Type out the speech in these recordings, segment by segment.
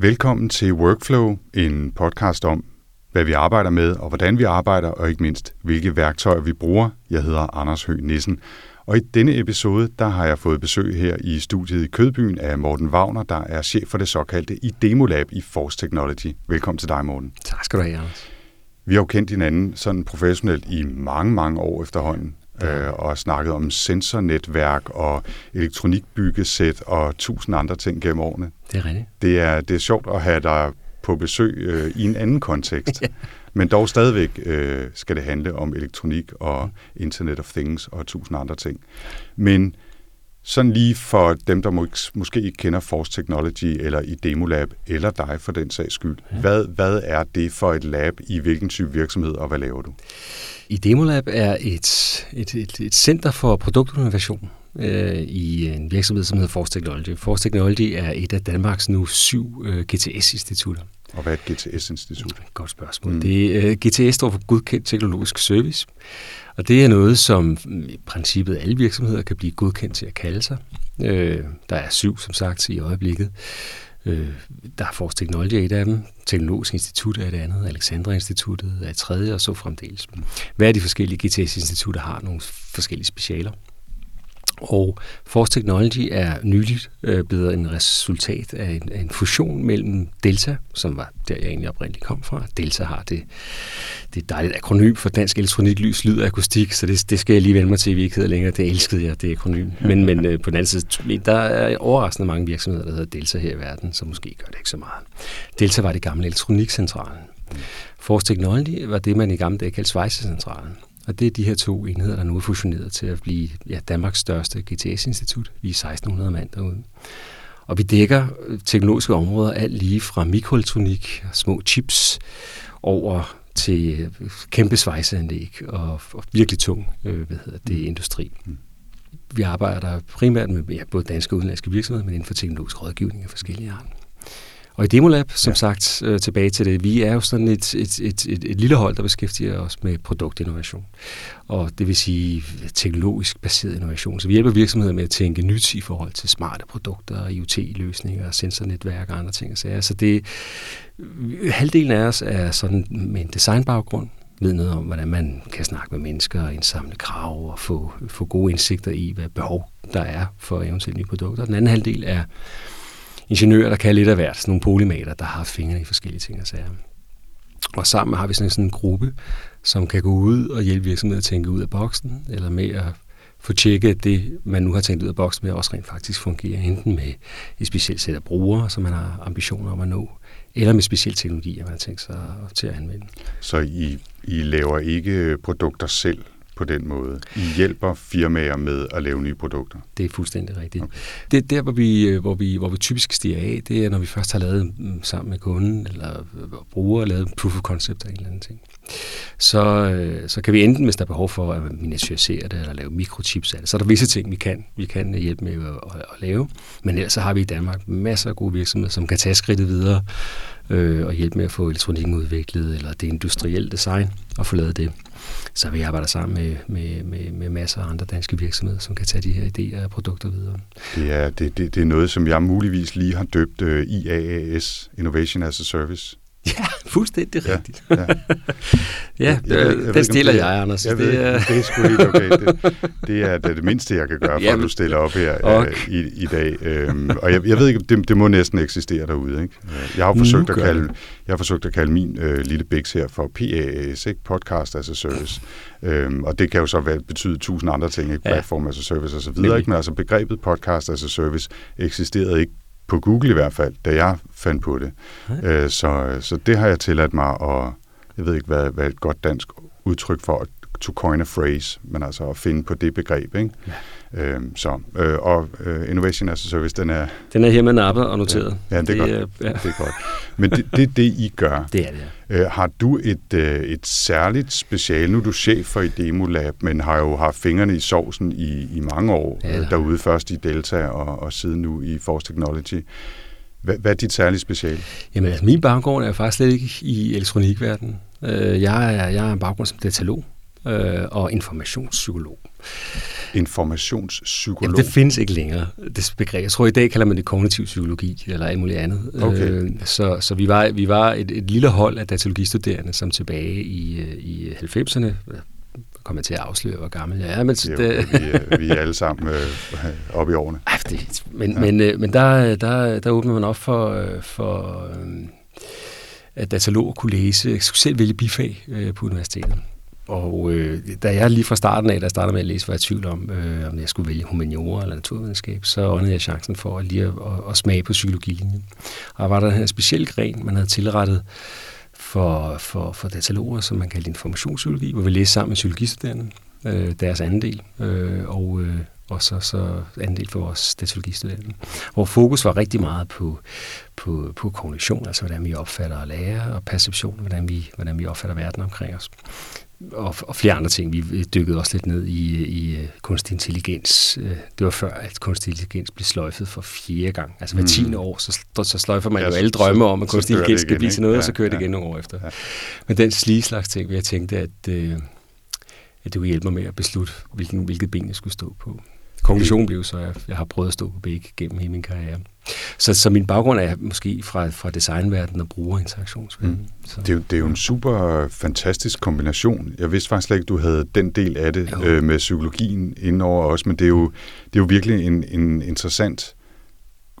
Velkommen til Workflow, en podcast om, hvad vi arbejder med og hvordan vi arbejder, og ikke mindst, hvilke værktøjer vi bruger. Jeg hedder Anders Høgh Nissen, og i denne episode, der har jeg fået besøg her i studiet i Kødbyen af Morten Wagner, der er chef for det såkaldte IDEMO-lab i Force Technology. Velkommen til dig, Morten. Tak skal du have, Anders. Vi har jo kendt hinanden sådan professionelt i mange, mange år efterhånden øh, og snakket om sensornetværk og elektronikbyggesæt og tusind andre ting gennem årene. Det er rigtigt. Det er, det er sjovt at have dig på besøg øh, i en anden kontekst. Men dog stadigvæk øh, skal det handle om elektronik og Internet of Things og tusind andre ting. Men sådan lige for dem, der mås- måske ikke kender Force Technology eller i Demolab, eller dig for den sags skyld. Ja. Hvad, hvad er det for et lab? I hvilken type virksomhed, og hvad laver du? I Demolab er et, et, et, et center for produktinnovation øh, i en virksomhed, som hedder Force Technology. Force Technology er et af Danmarks nu syv øh, GTS-institutter. Og hvad er et GTS-institut? Godt spørgsmål. Mm. Det, uh, GTS står for Godkendt Teknologisk Service, og det er noget, som i princippet alle virksomheder kan blive godkendt til at kalde sig. Øh, der er syv, som sagt, i øjeblikket. Øh, der er Force Technology et af dem, Teknologisk Institut er det andet, Alexandra Instituttet er et tredje, og så fremdeles. Hver af de forskellige GTS-institutter har nogle forskellige specialer. Og Force Technology er nyligt øh, blevet en resultat af en, af en fusion mellem Delta, som var der, jeg egentlig oprindeligt kom fra. Delta har det, det er dejligt akronym for Dansk Elektronik, Lys, Lyd og Akustik, så det, det skal jeg lige vende mig til, at vi ikke hedder længere. Det elskede jeg, det akronym. Men, men øh, på den anden side, der er overraskende mange virksomheder, der hedder Delta her i verden, så måske gør det ikke så meget. Delta var det gamle elektronikcentralen. Force Technology var det, man i gamle dage kaldte Svejsecentralen. Og det er de her to enheder, der nu er fusioneret til at blive ja, Danmarks største GTS-institut. Vi er 1600 mand derude. Og vi dækker teknologiske områder alt lige fra mikroelektronik, små chips, over til kæmpe svejseanlæg og, og virkelig tung øh, hvad hedder det, industri. Mm. Vi arbejder primært med ja, både danske og udenlandske virksomheder, men inden for teknologisk rådgivning af forskellige arter. Og i Demolab, som ja. sagt, øh, tilbage til det, vi er jo sådan et, et, et, et, et lille hold, der beskæftiger os med produktinnovation. Og det vil sige teknologisk baseret innovation. Så vi hjælper virksomheder med at tænke nyt i forhold til smarte produkter, IoT-løsninger, sensornetværk og andre ting. Så det, halvdelen af os er sådan med en designbaggrund, ved noget om, hvordan man kan snakke med mennesker og indsamle krav og få, få gode indsigter i, hvad behov der er for eventuelle nye produkter. Den anden halvdel er ingeniører, der kan lidt af hvert, sådan nogle polymater, der har fingre i forskellige ting og sager. Og sammen har vi sådan en gruppe, som kan gå ud og hjælpe virksomheder at tænke ud af boksen, eller med at få tjekket, at det, man nu har tænkt ud af boksen med, også rent faktisk fungerer, enten med et specielt sæt af brugere, som man har ambitioner om at nå, eller med speciel teknologi, man har tænkt sig til at anvende. Så I, I laver ikke produkter selv? På den måde. I hjælper firmaer med at lave nye produkter. Det er fuldstændig rigtigt. Okay. Det er der, hvor vi, øh, hvor, vi, hvor vi typisk stiger af, det er, når vi først har lavet mm, sammen med kunden, eller bruger lavet proof of concept af en eller anden ting. Så, øh, så kan vi enten, hvis der er behov for at miniaturisere det, eller lave mikrochips af det, så er der visse ting, vi kan, vi kan hjælpe med at, at, at lave. Men ellers så har vi i Danmark masser af gode virksomheder, som kan tage skridtet videre øh, og hjælpe med at få elektronikken udviklet, eller det industrielle design, og få lavet det. Så vi arbejder sammen med, med, med, med masser af andre danske virksomheder, som kan tage de her idéer og produkter videre. Det er, det, det, det er noget, som jeg muligvis lige har døbt øh, uh, IAAS, Innovation as a Service. Ja, fuldstændig ja, rigtigt. Ja, ja. ja jeg, jeg, jeg, den stiller det, jeg, Anders. Jeg ved, det, er... det er sgu helt okay. Det, det, er, det det mindste, jeg kan gøre, for at du stiller op her øh, okay. uh, i, i dag. Um, og jeg, jeg ved ikke, det, det må næsten eksistere derude. Ikke? Jeg har forsøgt, at kalde, jeg har forsøgt at kalde min uh, lille bæks her for PAS, ikke? Podcast as a Service. Um, og det kan jo så være, betyde tusind andre ting, ikke? platform as a service osv. Men altså begrebet podcast as a service eksisterede ikke på Google i hvert fald, da jeg fandt på det. Okay. Øh, så, så det har jeg tilladt mig at, jeg ved ikke, hvad, hvad et godt dansk udtryk for, to coin a phrase, men altså at finde på det begreb. Ikke? Ja. Øhm, så, øh, og øh, Innovation as a Service, den er... Den er her med og noteret. Ja, ja det er det, godt. Ja. Det er godt. Men det, det er det, I gør. Det er det, ja. øh, Har du et, øh, et særligt special? Nu er du chef for Idemo Lab, men har jo haft fingrene i sovsen i, i mange år ja, øh, derude. Først i Delta og, og siden nu i Force Technology. Hvad, hvad er dit særlige special? Jamen, altså, min baggrund er faktisk slet ikke i elektronikverdenen. Øh, jeg, er, jeg er en baggrund som datalog øh, og informationspsykolog. Informationspsykolog? Jamen, det findes ikke længere, det begreb. Jeg tror, i dag kalder man det kognitiv psykologi, eller alt muligt andet. Okay. Øh, så så vi var, vi var et, et lille hold af datalogistuderende, som tilbage i, øh, i 90'erne, kommer til at afsløre, hvor gammel jeg er. Men det, det, vi, er, vi er alle sammen øh, oppe i årene. Ej, det, men ja. men, øh, men der, der, der åbner man op for, øh, for øh, at dataloger kunne læse, selv vælge bifag øh, på universitetet. Og øh, da jeg lige fra starten af, da jeg startede med at læse, var jeg i tvivl om, øh, om jeg skulle vælge humaniora eller naturvidenskab, så åndede jeg chancen for at lige at, at, at smage på psykologilinjen. Og der var der en speciel gren, man havde tilrettet for, for, for dataloger, som man kaldte informationspsykologi, hvor vi læste sammen med psykologistuderende øh, deres andel, øh, og, øh, og så, så andel for vores datalogistuderende. Hvor fokus var rigtig meget på, på, på kognition, altså hvordan vi opfatter og lærer, og perception, hvordan vi, hvordan vi opfatter verden omkring os og, og flere andre ting. Vi dykkede også lidt ned i, i øh, kunstig intelligens. Øh, det var før, at kunstig intelligens blev sløjfet for fjerde gang. Altså hver mm. tiende år, så, så sløjfer man ja, jo alle drømme om, at kunstig intelligens skal blive til noget, ja, og så kører ja, det igen nogle år efter. Ja. Men den slige slags ting, jeg tænkte, at, øh, at det kunne hjælpe mig med at beslutte, hvilken, hvilket ben jeg skulle stå på. Konklusionen blev så, at jeg har prøvet at stå på begge gennem hele min karriere. Så, så min baggrund er måske fra, fra designverdenen og brugerinteraktionsverdenen. Mm. Så. Det, er jo, det er jo en super fantastisk kombination. Jeg vidste faktisk ikke, at du havde den del af det øh, med psykologien indenover også, men det er jo, det er jo virkelig en, en interessant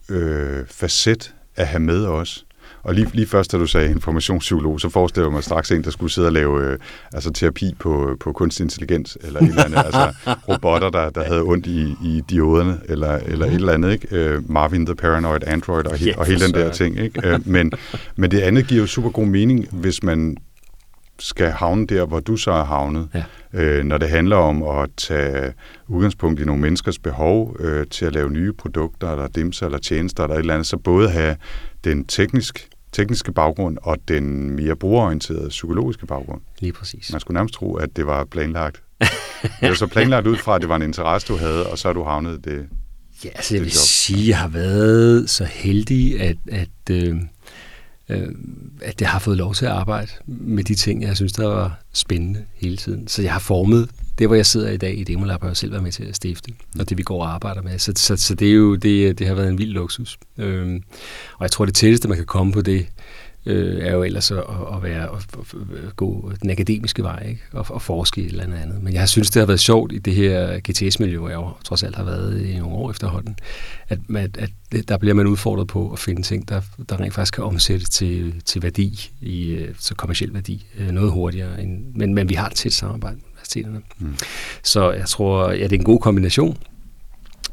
øh, facet at have med også. Og lige, lige først, da du sagde informationspsykolog, så forestiller jeg mig straks en, der skulle sidde og lave øh, altså terapi på, på kunstig intelligens, eller et eller andet, altså robotter, der, der havde ondt i, i dioderne, eller, eller et eller andet, ikke? Øh, Marvin the Paranoid Android, og, he, og hele den der ting, ikke? Øh, men, men det andet giver jo super god mening, hvis man skal havne der, hvor du så er havnet, ja. øh, når det handler om at tage udgangspunkt i nogle menneskers behov øh, til at lave nye produkter, eller dimser, eller tjenester, eller et eller andet, så både have den teknisk, tekniske baggrund og den mere brugerorienterede psykologiske baggrund. Lige præcis. Man skulle nærmest tro, at det var planlagt. det var så planlagt ud fra, at det var en interesse, du havde, og så er du havnet det Ja, altså jeg vil job. sige, at jeg har været så heldig, at, at, øh, øh, at jeg har fået lov til at arbejde med de ting, jeg synes, der var spændende hele tiden. Så jeg har formet det, hvor jeg sidder i dag i Demolab, har jeg selv været med til at stifte, og det vi går og arbejder med. Så, så, så det, er jo, det, det har været en vild luksus. Øhm, og jeg tror, det tætteste, man kan komme på det, øh, er jo ellers at, at, være, at, at gå den akademiske vej, ikke? Og, og forske i et eller andet andet. Men jeg har synes, det har været sjovt i det her GTS-miljø, jeg jo trods alt har været i nogle år efterhånden, at, at, at der bliver man udfordret på at finde ting, der, der rent faktisk kan omsættes til, til værdi, i, øh, så kommersiel værdi, øh, noget hurtigere. End, men, men vi har et tæt samarbejde universiteterne. Mm. Så jeg tror, ja, det er en god kombination.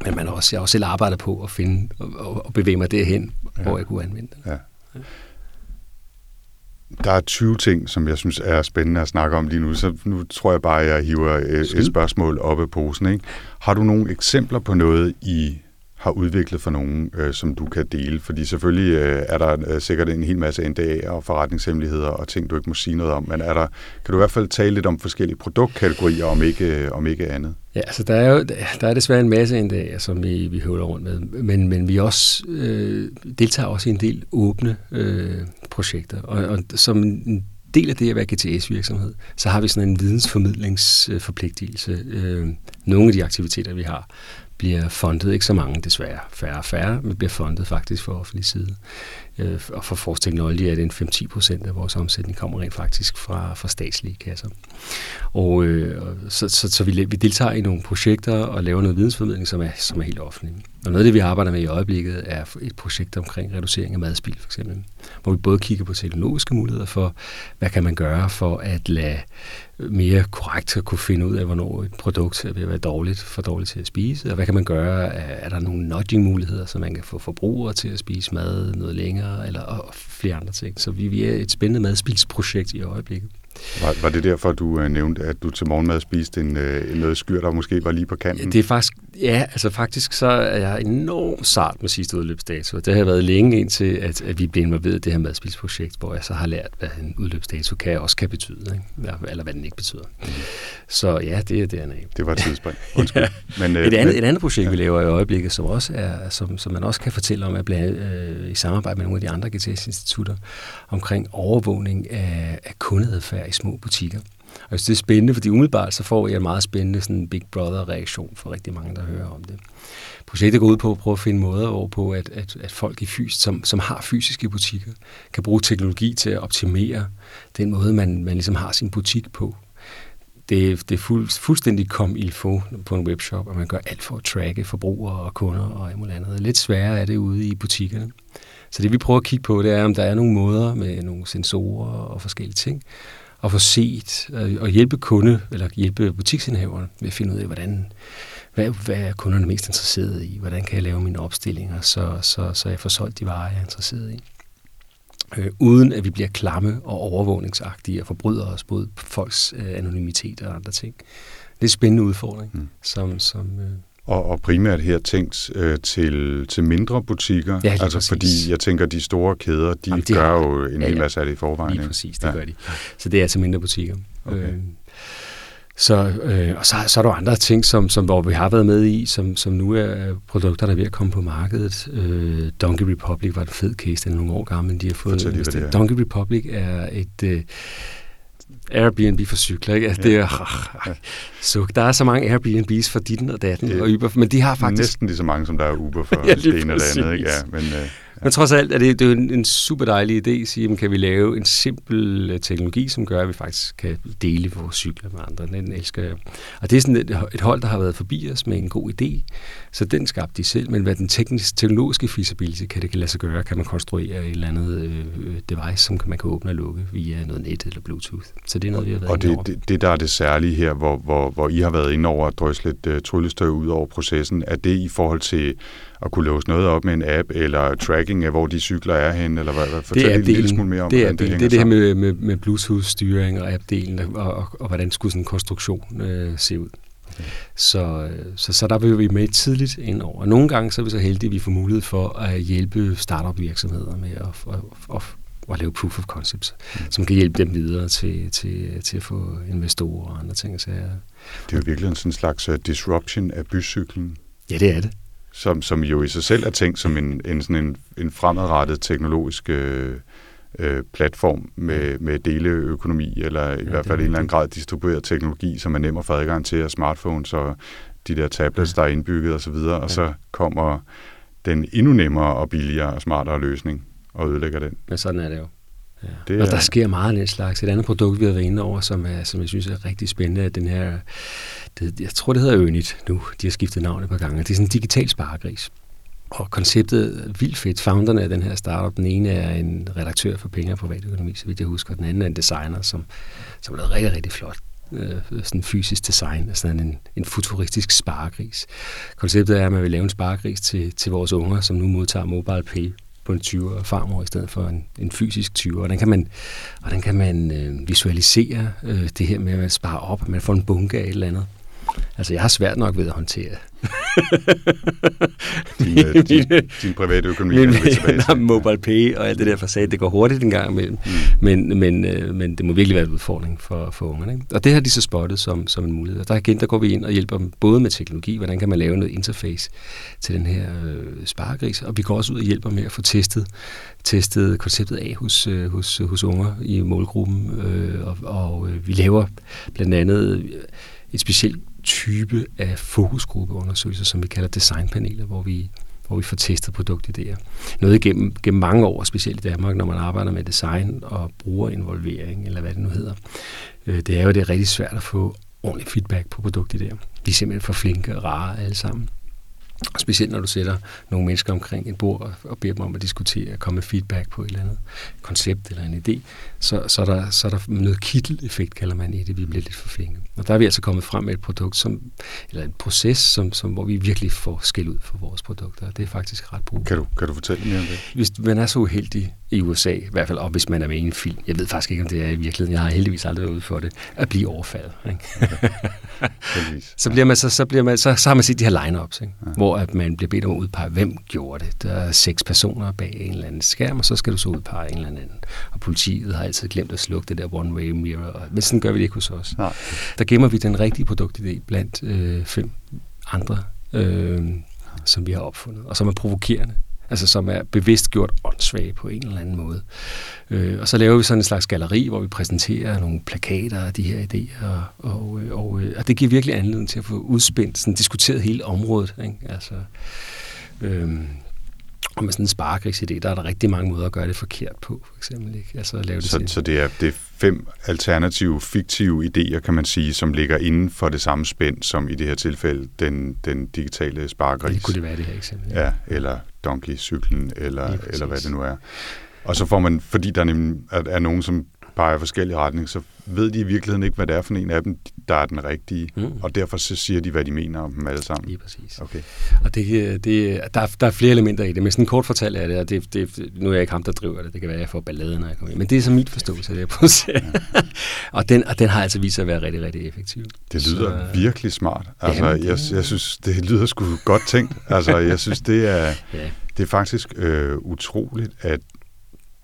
Men man også, jeg har også selv arbejdet på at finde og, og bevæge mig derhen, ja. hvor jeg kunne anvende den. Ja. Der er 20 ting, som jeg synes er spændende at snakke om lige nu, så nu tror jeg bare, at jeg hiver et, et spørgsmål op af posen. Ikke? Har du nogle eksempler på noget, I har udviklet for nogen, øh, som du kan dele? Fordi selvfølgelig øh, er der øh, sikkert en hel masse NDA'er og forretningshemmeligheder og ting, du ikke må sige noget om, men er der, kan du i hvert fald tale lidt om forskellige produktkategorier, om ikke, øh, om ikke andet? Ja, altså der er jo der er desværre en masse NDA'er, som vi, vi høvler rundt med, men, men vi også øh, deltager også i en del åbne øh, projekter, og, og som en del af det at være GTS-virksomhed, så har vi sådan en vidensformidlingsforpligtelse. Øh, nogle af de aktiviteter, vi har, bliver fundet, ikke så mange desværre, færre og færre, men bliver fundet faktisk for offentlig side. Øh, og for Force Technology er det en 5-10 procent af vores omsætning kommer rent faktisk fra, fra statslige kasser. Og øh, så, så, så vi, vi deltager i nogle projekter og laver noget vidensformidling, som er, som er helt offentlig. Og noget af det, vi arbejder med i øjeblikket, er et projekt omkring reducering af madspil, for eksempel. Hvor vi både kigger på teknologiske muligheder for, hvad kan man gøre for at lade mere korrekt at kunne finde ud af, hvornår et produkt er ved at være dårligt, for dårligt til at spise, og hvad kan man gøre? Er der nogle nudging-muligheder, så man kan få forbrugere til at spise mad noget længere, eller og flere andre ting. Så vi, vi er et spændende madspilsprojekt i øjeblikket. Var, var det derfor, du øh, nævnte, at du til morgenmad spiste en, øh, en noget skyr, der måske var lige på kanten? Det er faktisk, ja, altså faktisk så er jeg enormt sart med sidste udløbsdato. Det har været længe indtil, at, at vi blev involveret i det her madspilsprojekt, hvor jeg så har lært, hvad en udløbsdato kan, også kan betyde, ikke? eller hvad den ikke betyder. Mm. Så ja, det er DNA. Det var et tidsspring. ja. men, øh, et, andet, men, et andet projekt, ja. vi laver i øjeblikket, som også er, som, som man også kan fortælle om, er blandt, øh, i samarbejde med nogle af de andre GTS-institutter, omkring overvågning af, af kundeadfærd i små butikker. Og jeg synes, det er spændende, fordi umiddelbart så får jeg en meget spændende sådan Big Brother-reaktion for rigtig mange, der hører om det. Projektet går ud på at prøve at finde måder, hvorpå at, at, at folk, i fys, som, som har fysiske butikker, kan bruge teknologi til at optimere den måde, man, man ligesom har sin butik på det, det er fuld, fuldstændig kom il få på en webshop, og man gør alt for at tracke forbrugere og kunder og alt muligt andet. Lidt sværere er det ude i butikkerne. Så det vi prøver at kigge på, det er, om der er nogle måder med nogle sensorer og forskellige ting, at få set og hjælpe kunde, eller hjælpe butiksindhaverne med at finde ud af, hvordan, hvad, hvad er kunderne mest interesserede i, hvordan kan jeg lave mine opstillinger, så, så, så jeg får solgt de varer, jeg er interesseret i øh, uden at vi bliver klamme og overvågningsagtige og forbryder os mod folks øh, anonymitet og andre ting. Det er en spændende udfordring, mm. som... som øh, og, og primært her tænkt øh, til, til mindre butikker, ja, altså præcis. fordi jeg tænker, de store kæder, de, Jamen, de gør har, jo en ja, hel masse af det i forvejen. Lige præcis, det ja. gør de. Så det er til mindre butikker. Okay. Øh, så, øh, og så, så er der andre ting, som, som, hvor vi har været med i, som, som nu er produkter, der er ved at komme på markedet. Øh, Donkey Republic var en fed case, den er nogle år gammel, men de har fået... Fortæl lige, det er. Donkey Republic er et... Øh, Airbnb for cykler, ikke? Altså, ja. det er, ja. så der er så mange Airbnbs for ditten og datten og Uber, men de har faktisk... Næsten lige så mange, som der er Uber for ja, det ene eller andet, ikke? Ja, men, øh, men trods alt er det, det er en, en super dejlig idé at sige, kan vi lave en simpel øh, teknologi, som gør, at vi faktisk kan dele vores cykler med andre. Den elsker jeg. Og det er sådan et, et hold, der har været forbi os med en god idé, så den skabte de selv. Men hvad den tekniske, teknologiske feasibility kan det kan lade sig gøre, kan man konstruere et eller andet øh, device, som man kan åbne og lukke via noget net eller Bluetooth. Så det er noget, vi har været Og det, det, det, der er det særlige her, hvor, hvor, hvor I har været inde over at drøse lidt uh, tryllestøv ud over processen, er det i forhold til at kunne låse noget op med en app, eller tracking af, hvor de cykler er hen, eller hvad? Fortæl det er en lille smule mere om, det er det, det, det er det her med, med, med Bluetooth-styring og app-delen, og, og, og hvordan skulle sådan en konstruktion øh, se ud. Okay. Så, så, så der vil vi med tidligt ind over. Nogle gange så er vi så heldige, at vi får mulighed for at hjælpe startup-virksomheder med at, at, at, at lave proof of concepts, mm. som kan hjælpe dem videre til, til, til at få investorer og andre ting. Så, det er jo virkelig sådan en slags uh, disruption af bycyklen. Ja, det er det som, som jo i sig selv er tænkt som en, en, sådan en, en fremadrettet teknologisk øh, øh, platform med, med deleøkonomi, eller i ja, hvert fald en eller anden grad distribueret teknologi, som er nem at få adgang til, af smartphones og de der tablets, ja. der er indbygget osv., og, ja. og så kommer den endnu nemmere og billigere og smartere løsning og ødelægger den. Men sådan er det jo. Ja. Det er... Og der sker meget af den slags. Et andet produkt, vi har været inde over, som, er, som jeg synes er rigtig spændende, er den her, det, jeg tror det hedder Ønit nu, de har skiftet navn et par gange. Det er sådan en digital sparegris. Og konceptet er vildt fedt. Founderne af den her startup, den ene er en redaktør for penge og privatøkonomi, så vidt jeg husker, og den anden er en designer, som, som har lavet rigtig, rigtig flot øh, sådan fysisk design, altså en, en futuristisk sparegris. Konceptet er, at man vil lave en sparegris til, til vores unger, som nu modtager mobile pay på en 20'er farmor i stedet for en, en fysisk 20'er. Hvordan kan man, hvordan kan man øh, visualisere øh, det her med at spare op, at man får en bunke af et eller andet? Altså, jeg har svært nok ved at håndtere din, øh, din, din private økonomi. Min, nej, mobile pay og alt det der for sagde, det går hurtigt en gang imellem. Mm. Men, men, øh, men det må virkelig være en udfordring for, for ungerne. Ikke? Og det har de så spottet som, som en mulighed. Og der igen, der går vi ind og hjælper dem både med teknologi, hvordan kan man lave noget interface til den her øh, sparegris, og vi går også ud og hjælper med at få testet, testet konceptet af hos, øh, hos, hos unger i målgruppen. Øh, og og øh, vi laver blandt andet et specielt type af fokusgruppeundersøgelser, som vi kalder designpaneler, hvor vi hvor vi får testet produktidéer. Noget gennem, gennem mange år, specielt i Danmark, når man arbejder med design og brugerinvolvering, eller hvad det nu hedder. Øh, det er jo det er rigtig svært at få ordentlig feedback på produktidéer. De er simpelthen for flinke og rare alle sammen. Specielt når du sætter nogle mennesker omkring et bord og beder dem om at diskutere og komme med feedback på et eller andet koncept eller en idé, så, så, er, der, så er der noget kittel-effekt, kalder man i det. Vi bliver lidt for flinke. Og der er vi altså kommet frem med et produkt, som, eller en proces, som, som, hvor vi virkelig får skæld ud for vores produkter. Det er faktisk ret brug. Kan du, kan du fortælle mere om det? Hvis man er så uheldig i USA, i hvert fald, og hvis man er med i en film, jeg ved faktisk ikke, om det er i virkeligheden, jeg har heldigvis aldrig været ude for det, at blive overfaldet. Ikke? Så, bliver man, så, så, bliver man, så, så har man set de her line-ups, ikke? Ja. hvor at man bliver bedt om at udpege, hvem gjorde det. Der er seks personer bag en eller anden skærm, og så skal du så udpege en eller anden. Og politiet har altid glemt at slukke det der one-way mirror. Men sådan gør vi det ikke hos os. Nej. Der gemmer vi den rigtige produktidé blandt øh, fem andre, øh, som vi har opfundet, og som er provokerende. altså som er bevidst gjort åndssvage på en eller anden måde. Øh, og så laver vi sådan en slags galleri, hvor vi præsenterer nogle plakater af de her idéer, og, og, og, og det giver virkelig anledning til at få udspændt, sådan diskuteret hele området. Ikke? Altså, øh, og med sådan en sparekrisidé, der er der rigtig mange måder at gøre det forkert på, for eksempel. Ikke? Altså at lave det så, så det er, det er fem alternative, fiktive idéer, kan man sige, som ligger inden for det samme spænd, som i det her tilfælde den, den digitale sparegris. Det kunne det være det her eksempel. Ja, eller donkey-cyklen, eller, eller hvad det nu er. Og så får man, fordi der er, er nogen, som peger i forskellige retninger, så ved de i virkeligheden ikke, hvad det er for en af dem, der er den rigtige. Mm. Og derfor så siger de, hvad de mener om dem alle sammen. Lige præcis. Okay. Og det, det, der, er, der er flere elementer i det, men sådan kort fortalt er det, og det, det, nu er jeg ikke ham, der driver det. Det kan være, at jeg får ballade, når jeg kommer ind. Men det er så mit forståelse af det, at sige. Ja. og, den, og den har altså vist sig at være rigtig, rigtig effektiv. Det lyder så, virkelig smart. Altså, jamen, det, jeg, jeg synes, det lyder sgu godt tænkt. Altså, jeg synes, det er, ja. det er faktisk øh, utroligt, at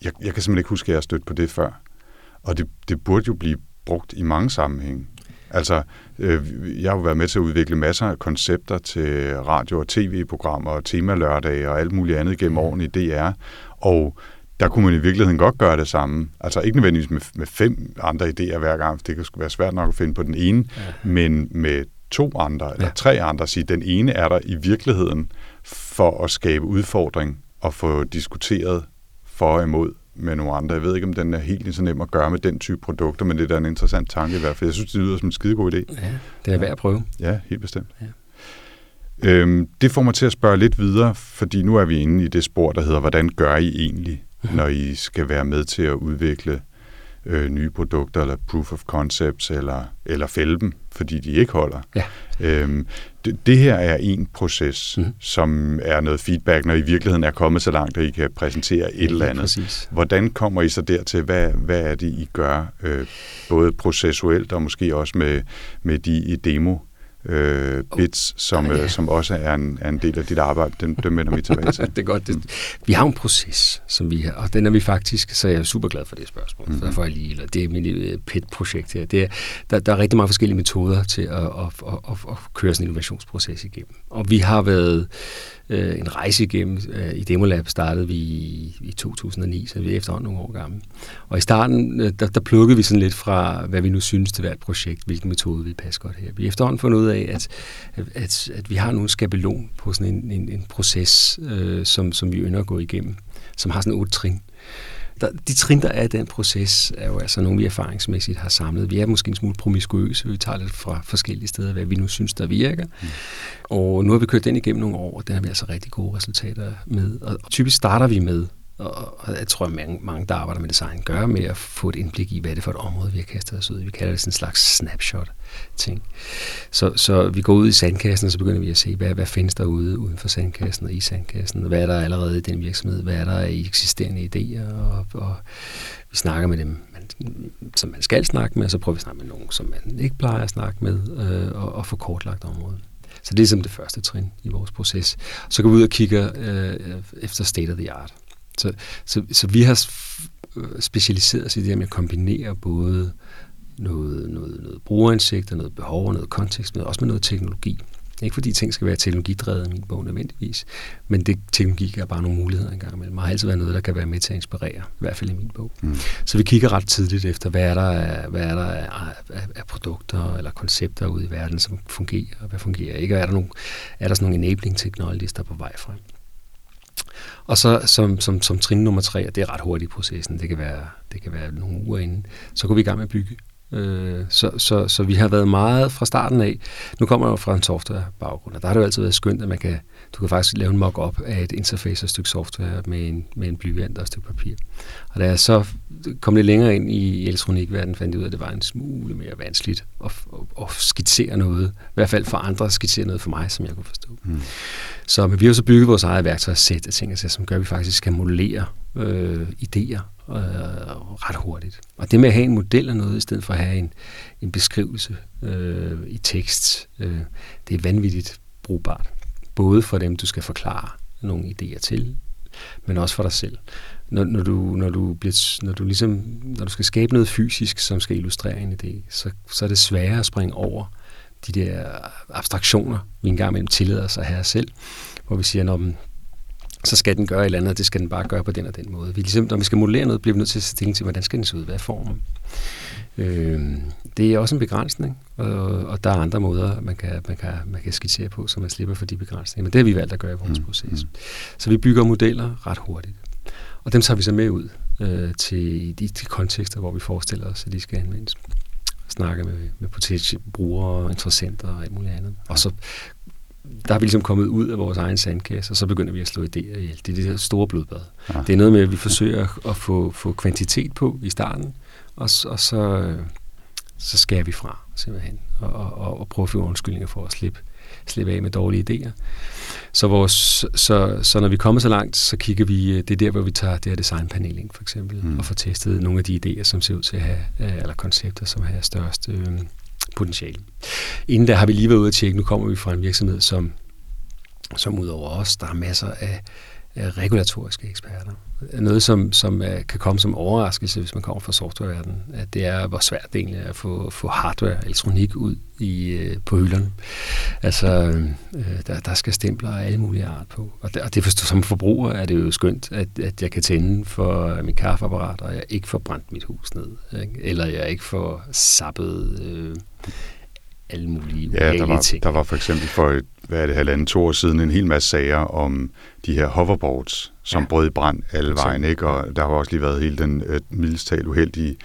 jeg, jeg kan simpelthen ikke huske, at jeg har stødt på det før. Og det, det burde jo blive brugt i mange sammenhænge. Altså, øh, jeg har jo været med til at udvikle masser af koncepter til radio- og tv-programmer og temalørdage og alt muligt andet gennem årene i DR. Og der kunne man i virkeligheden godt gøre det samme. Altså ikke nødvendigvis med, med fem andre idéer hver gang, det kan være svært nok at finde på den ene, ja. men med to andre eller ja. tre andre, sige, den ene er der i virkeligheden for at skabe udfordring og få diskuteret for og imod med nogle andre. Jeg ved ikke, om den er helt så nem at gøre med den type produkter, men det er da en interessant tanke i hvert fald. Jeg synes, det lyder som en skidegod idé. Ja, det er værd at prøve. Ja, helt bestemt. Ja. Øhm, det får mig til at spørge lidt videre, fordi nu er vi inde i det spor, der hedder, hvordan gør I egentlig, når I skal være med til at udvikle øh, nye produkter, eller proof of concepts, eller, eller fælde dem, fordi de ikke holder. Ja. Øhm, det, det her er en proces, mm. som er noget feedback, når I virkeligheden er kommet så langt, at I kan præsentere et ja, eller andet. Præcis. Hvordan kommer I så dertil? Hvad, hvad er det, I gør, øh, både processuelt og måske også med, med de demo øh, bits, som, oh, ja. øh, som også er en, er en del af dit arbejde. Den, dem vender vi tilbage til. det er godt. Det, vi har en proces, som vi har, og den er vi faktisk, så jeg er super glad for det spørgsmål. Mm-hmm. Derfor er jeg lige, eller det er mit øh, PET-projekt her. Det er, der, der er rigtig mange forskellige metoder til at, at, at, at, at køre sådan en innovationsproces igennem. Og vi har været øh, en rejse igennem. Øh, I Demolab startede vi i, i 2009, så vi er efterhånden nogle år gamle. Og i starten, øh, der, der plukkede vi sådan lidt fra, hvad vi nu synes til hvert projekt, hvilken metode vi passer godt her. Vi har efterhånden fundet ud af, at, at, at vi har nogle skabelon på sådan en, en, en proces, øh, som, som vi ønsker at gå igennem, som har sådan otte trin der, de trin, der er i den proces, er jo altså nogle, vi erfaringsmæssigt har samlet. Vi er måske en smule promiskuøse, vi tager lidt fra forskellige steder, hvad vi nu synes, der virker. Mm. Og nu har vi kørt den igennem nogle år, og den har vi altså rigtig gode resultater med. Og typisk starter vi med og jeg tror, at mange, mange, der arbejder med design, gør med at få et indblik i, hvad det er for et område, vi har kastet os ud i. Vi kalder det sådan en slags snapshot-ting. Så, så vi går ud i sandkassen, og så begynder vi at se, hvad, hvad findes der ude uden for sandkassen og i sandkassen. Hvad er der allerede i den virksomhed? Hvad er der i eksisterende idéer? Og, og vi snakker med dem, man, som man skal snakke med, og så prøver vi at snakke med nogen, som man ikke plejer at snakke med, øh, og, og få kortlagt området. Så det er som det første trin i vores proces. Så går vi ud og kigger øh, efter state of the art. Så, så, så vi har specialiseret os i det her med at kombinere både noget, noget, noget brugerindsigt og noget behov og noget kontekst, men også med noget teknologi. Ikke fordi ting skal være teknologidrevet i min bog nødvendigvis, men det, teknologi er bare nogle muligheder engang imellem. Det har altid været noget, der kan være med til at inspirere, i hvert fald i min bog. Mm. Så vi kigger ret tidligt efter, hvad er der, af, hvad er der af, af, af produkter eller koncepter ude i verden, som fungerer, og hvad fungerer ikke, og er der, nogle, er der sådan nogle enabling technologies, der er på vej frem. Og så som, som, som trin nummer tre, og det er ret hurtigt i processen, det kan være, det kan være nogle uger inden, så går vi i gang med at bygge. Øh, så, så, så vi har været meget fra starten af. Nu kommer jeg jo fra en software-baggrund, og der har det jo altid været skønt, at man kan, du kan faktisk lave en mock-up af et interface og et stykke software med en, med en blyant og et stykke papir. Og da jeg så kom lidt længere ind i elektronikverdenen, fandt jeg ud af, at det var en smule mere vanskeligt at, at, at skitsere noget. I hvert fald for andre at skitsere noget for mig, som jeg kunne forstå. Mm. Så men vi har så bygget vores eget værktøjssæt af ting, som gør, at vi faktisk kan modellere øh, idéer øh, ret hurtigt. Og det med at have en model af noget, i stedet for at have en, en beskrivelse øh, i tekst, øh, det er vanvittigt brugbart. Både for dem, du skal forklare nogle idéer til, men også for dig selv. Når, når, du, når, du bliver, når, du ligesom, når du skal skabe noget fysisk, som skal illustrere en idé, så, så er det sværere at springe over de der abstraktioner, vi engang imellem tillader os at have selv, hvor vi siger, når man, så skal den gøre et eller andet, og det skal den bare gøre på den og den måde. Vi, ligesom, når vi skal modellere noget, bliver vi nødt til at stille til, hvordan skal den se ud, hvad er formen. Øh, det er også en begrænsning, og, og der er andre måder, man kan, man, kan, man kan skitsere på, så man slipper for de begrænsninger. Men det har vi valgt at gøre i vores mm. proces. Mm. Så vi bygger modeller ret hurtigt. Og dem tager vi så med ud øh, til de, de kontekster, hvor vi forestiller os, at de skal anvendes. Snakke med, med potentielle brugere, interessenter og alt muligt andet. Og så der er vi ligesom kommet ud af vores egen sandkasse, og så begynder vi at slå idéer ihjel. Det er det her store blodbad. Ja. Det er noget med, at vi forsøger at få, få kvantitet på i starten, og, og så, så skærer vi fra simpelthen, og, og, og prøver at få undskyldninger for at slippe, slippe af med dårlige idéer. Så, vores, så, så når vi kommer så langt, så kigger vi, det er der, hvor vi tager det her designpanel ind, for eksempel, mm. og får testet nogle af de idéer, som ser ud til at have, eller koncepter, som har størst øh, potentiale. Inden da har vi lige været ude at tjekke, nu kommer vi fra en virksomhed, som, som udover os, der har masser af regulatoriske eksperter. Noget, som, som øh, kan komme som overraskelse, hvis man kommer fra softwareverdenen, at det er, hvor svært det egentlig er at få, få hardware, elektronik ud i, øh, på hylderne. Altså, øh, der, der skal stempler af alle mulige art på. Og det, og det for, som forbruger er det jo skønt, at, at jeg kan tænde for min kaffeapparat, og jeg ikke får brændt mit hus ned. Ikke? Eller jeg ikke får sappet øh, alle mulige ja, der var, ting. der var for eksempel for et, hvad er det, halvanden, to år siden en hel masse sager om de her hoverboards, som ja. brød i brand alle vejen, ikke? og der har også lige været hele den øh, mildestalt uheldige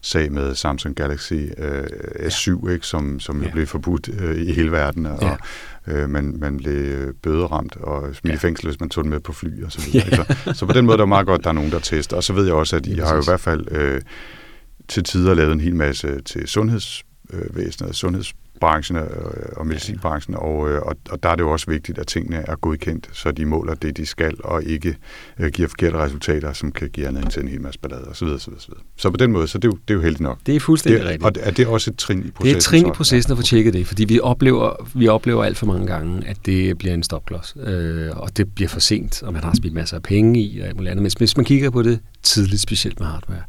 sag med Samsung Galaxy øh, S7, ja. ikke, som, som ja. blev forbudt øh, i hele verden, og ja. øh, man, man blev bøderamt og smidt ja. i fængsel, hvis man tog den med på fly og så videre. Ja. Så, så på den måde der er meget godt, at der er nogen, der tester. Og så ved jeg også, at I har jo i hvert fald øh, til tider lavet en hel masse til sundhedsvæsenet, sundheds branchen og medicinbranchen, og, øh, og, og der er det jo også vigtigt, at tingene er godkendt, så de måler det, de skal, og ikke uh, giver forkerte resultater, som kan give anledning til en hel masse ballade osv. osv., osv. Så på den måde, så det er jo, det er jo heldigt nok. Det er fuldstændig det, rigtigt. Og er det også et trin i processen? Det er et trin i processen at få tjekket det, fordi vi oplever, vi oplever alt for mange gange, at det bliver en stopklods, øh, og det bliver for sent, og man har spildt masser af penge i, og alt muligt andet. Men hvis man kigger på det tidligt, specielt med hardware,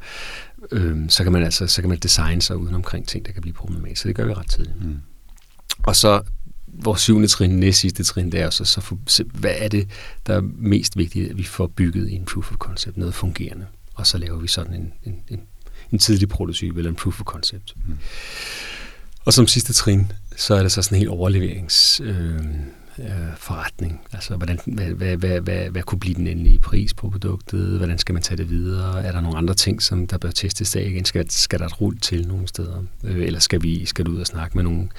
øh, så kan man altså så kan man designe sig uden omkring ting, der kan blive problematisk. Så det gør vi ret tidligt. Mm. Og så vores syvende trin, næst sidste trin, det er så, så for, hvad er det, der er mest vigtigt, at vi får bygget en proof of concept, noget fungerende. Og så laver vi sådan en, en, en, en tidlig prototype eller en proof of concept. Mm. Og som sidste trin, så er det så sådan en helt overleverings... Øh, øh, forretning. Altså, hvordan, hvad, hvad, hvad, hvad, hvad kunne blive den endelige pris på produktet? Hvordan skal man tage det videre? Er der nogle andre ting, som der bør testes af igen? Skal, skal der et rulle til nogle steder? Øh, eller skal vi skal du ud og snakke med nogle,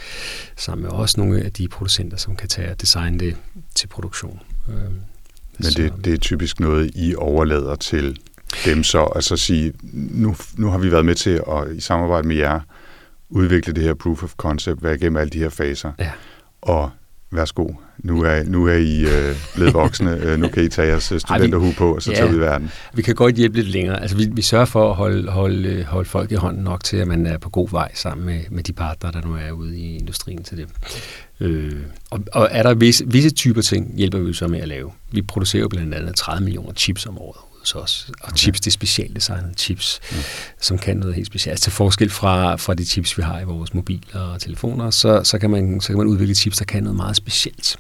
sammen med os, nogle af de producenter, som kan tage og designe det til produktion? Øh, Men det, det er typisk noget, I overlader til dem så, altså sige, nu, nu har vi været med til at i samarbejde med jer udvikle det her proof of concept, være igennem alle de her faser. Ja. Og værsgo, nu er, nu er I øh, blevet voksne, øh, nu kan I tage jeres studenterhue på, og så ja, tage ud i verden. Vi kan godt hjælpe lidt længere. Altså, vi, vi sørger for at holde, holde, holde folk i hånden nok til, at man er på god vej sammen med, med de partnere, der nu er ude i industrien til det. Øh, og, og er der visse, visse typer ting, hjælper vi så med at lave. Vi producerer blandt andet 30 millioner chips om året hos os. Og chips, det er specialdesignede chips, mm. som kan noget helt specielt. Altså til forskel fra, fra de chips, vi har i vores mobiler og telefoner, så, så, kan man, så kan man udvikle chips, der kan noget meget specielt.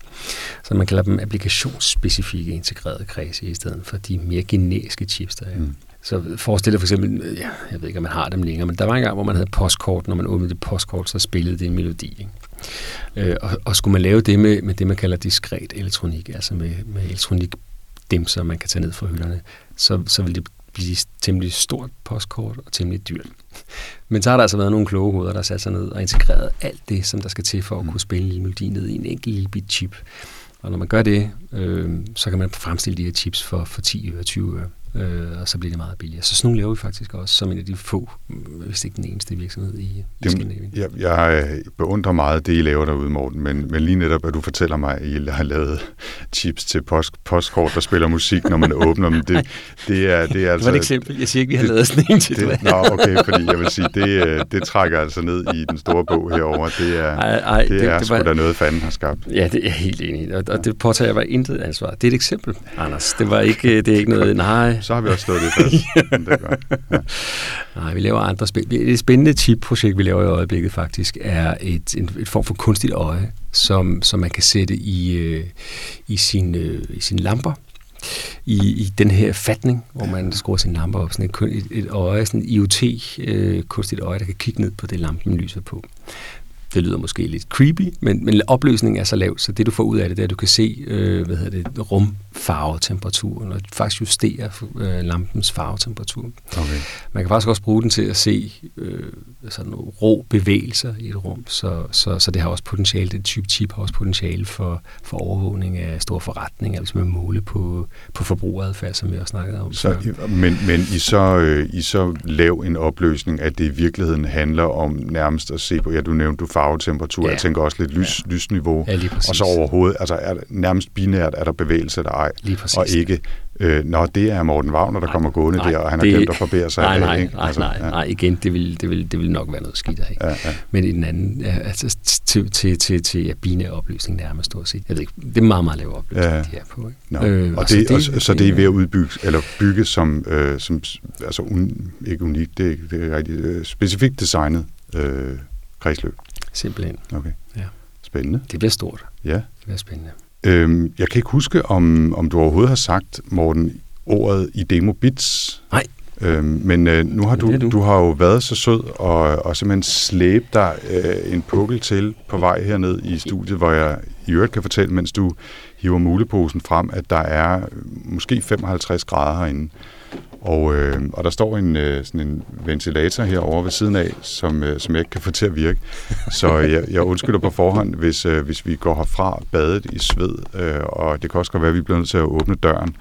Så man kalder dem applikationsspecifikke integrerede kredse i stedet for de mere generiske chips, der er. Mm. Så forestil dig for eksempel, ja, jeg ved ikke, om man har dem længere, men der var en gang, hvor man havde postkort. Når man åbnede det postkort, så spillede det en melodi. Ikke? Øh, og, og skulle man lave det med, med det, man kalder diskret elektronik, altså med, med elektronik dem, som man kan tage ned fra hylderne, så, så vil det blive temmelig stort postkort og temmelig dyrt. Men så har der altså været nogle kloge hoveder, der har sat sig ned og integreret alt det, som der skal til for at kunne spille en lille melodi ned i en enkelt lille bit chip. Og når man gør det, øh, så kan man fremstille de her chips for, for 10 øre, 20 øre øh, og så bliver det meget billigere. Så sådan nogle laver vi faktisk også som en af de få, hvis ikke den eneste virksomhed i, i Skandinavien. Jeg, jeg øh, beundrer meget det, I laver derude, Morten, men, men lige netop, at du fortæller mig, at I har lavet chips til post, postkort, der spiller musik, når man åbner dem, det, det er, det er altså... Det var et altså- eksempel. Jeg siger ikke, vi har det, lavet sådan en til det. Nå, okay, fordi jeg vil sige, det, øh, det trækker altså ned i den store bog herover. Det er, ej, ej, det, det er det sgu var, da noget, fanden har skabt. Ja, det er jeg helt enig og, og det påtager jeg bare intet ansvar. Det er et eksempel, Anders. Det var ikke, det er ikke noget, nej, så har vi også stået det fast. det er godt. Ja. Nej, vi laver andre spil. Et spændende chip-projekt, vi laver i øjeblikket faktisk, er et, en, et form for kunstigt øje, som, som man kan sætte i, øh, i, sin, øh, i sine lamper. i, i den her fatning, hvor man skruer sin lampe op, sådan et, et, øje, sådan et IoT, øh, kunstigt øje, der kan kigge ned på det, lampen lyser på. Det lyder måske lidt creepy, men, men opløsningen er så lav, så det du får ud af det, det er, at du kan se øh, hvad hedder det, rumfarvetemperaturen, og faktisk justere øh, lampens farvetemperatur. Okay. Man kan faktisk også bruge den til at se øh, sådan rå bevægelser i et rum, så, så, så det har også potentiale, det type chip har også potentiale for, for overvågning af store forretninger, hvis man måle på, på forbrugeradfærd, som vi også snakkede om. Så, men, men i, så, øh, i så lav en opløsning, at det i virkeligheden handler om nærmest at se på, ja, du nævnte du farvetemperatur, ja. jeg tænker også lidt lys, ja. lysniveau, ja, og så overhovedet, altså er det nærmest binært, er der bevægelse eller ej, og ikke øh, når det er Morten Wagner, der nej, kommer gående nej, der, og han det, har glemt at forbedre sig. Nej, nej, ikke? nej, altså, nej, ja. nej, igen, det vil, det, vil, det vil nok være noget skidt af. Ja, ja. Men i den anden, altså til, til, til, til ja, binær opløsning nærmest stort set. Jeg ved ikke, det er meget, meget lav opløsning, ja. de er på. Ikke? No. Øh, og, det, det, og, så det er ved at udbygge, eller bygge som, øh, som altså un, ikke unikt, det, det er rigtig øh, specifikt designet øh, kredsløb. Simpelthen. Okay. Ja. Spændende. Det bliver stort. Ja. Det bliver spændende. Øhm, jeg kan ikke huske, om, om du overhovedet har sagt, Morten, ordet i Demo Bits. Nej. Øhm, men øh, nu har du, du. du har jo været så sød og, og simpelthen slæbt dig øh, en pukkel til på vej herned i studiet, hvor jeg i øvrigt kan fortælle, mens du hiver muleposen frem, at der er måske 55 grader herinde. Og, øh, og der står en, øh, sådan en ventilator herovre ved siden af, som, øh, som jeg ikke kan få til at virke. Så jeg, jeg undskylder på forhånd, hvis, øh, hvis vi går herfra badet i sved, øh, og det kan også godt være, at vi bliver nødt til at åbne døren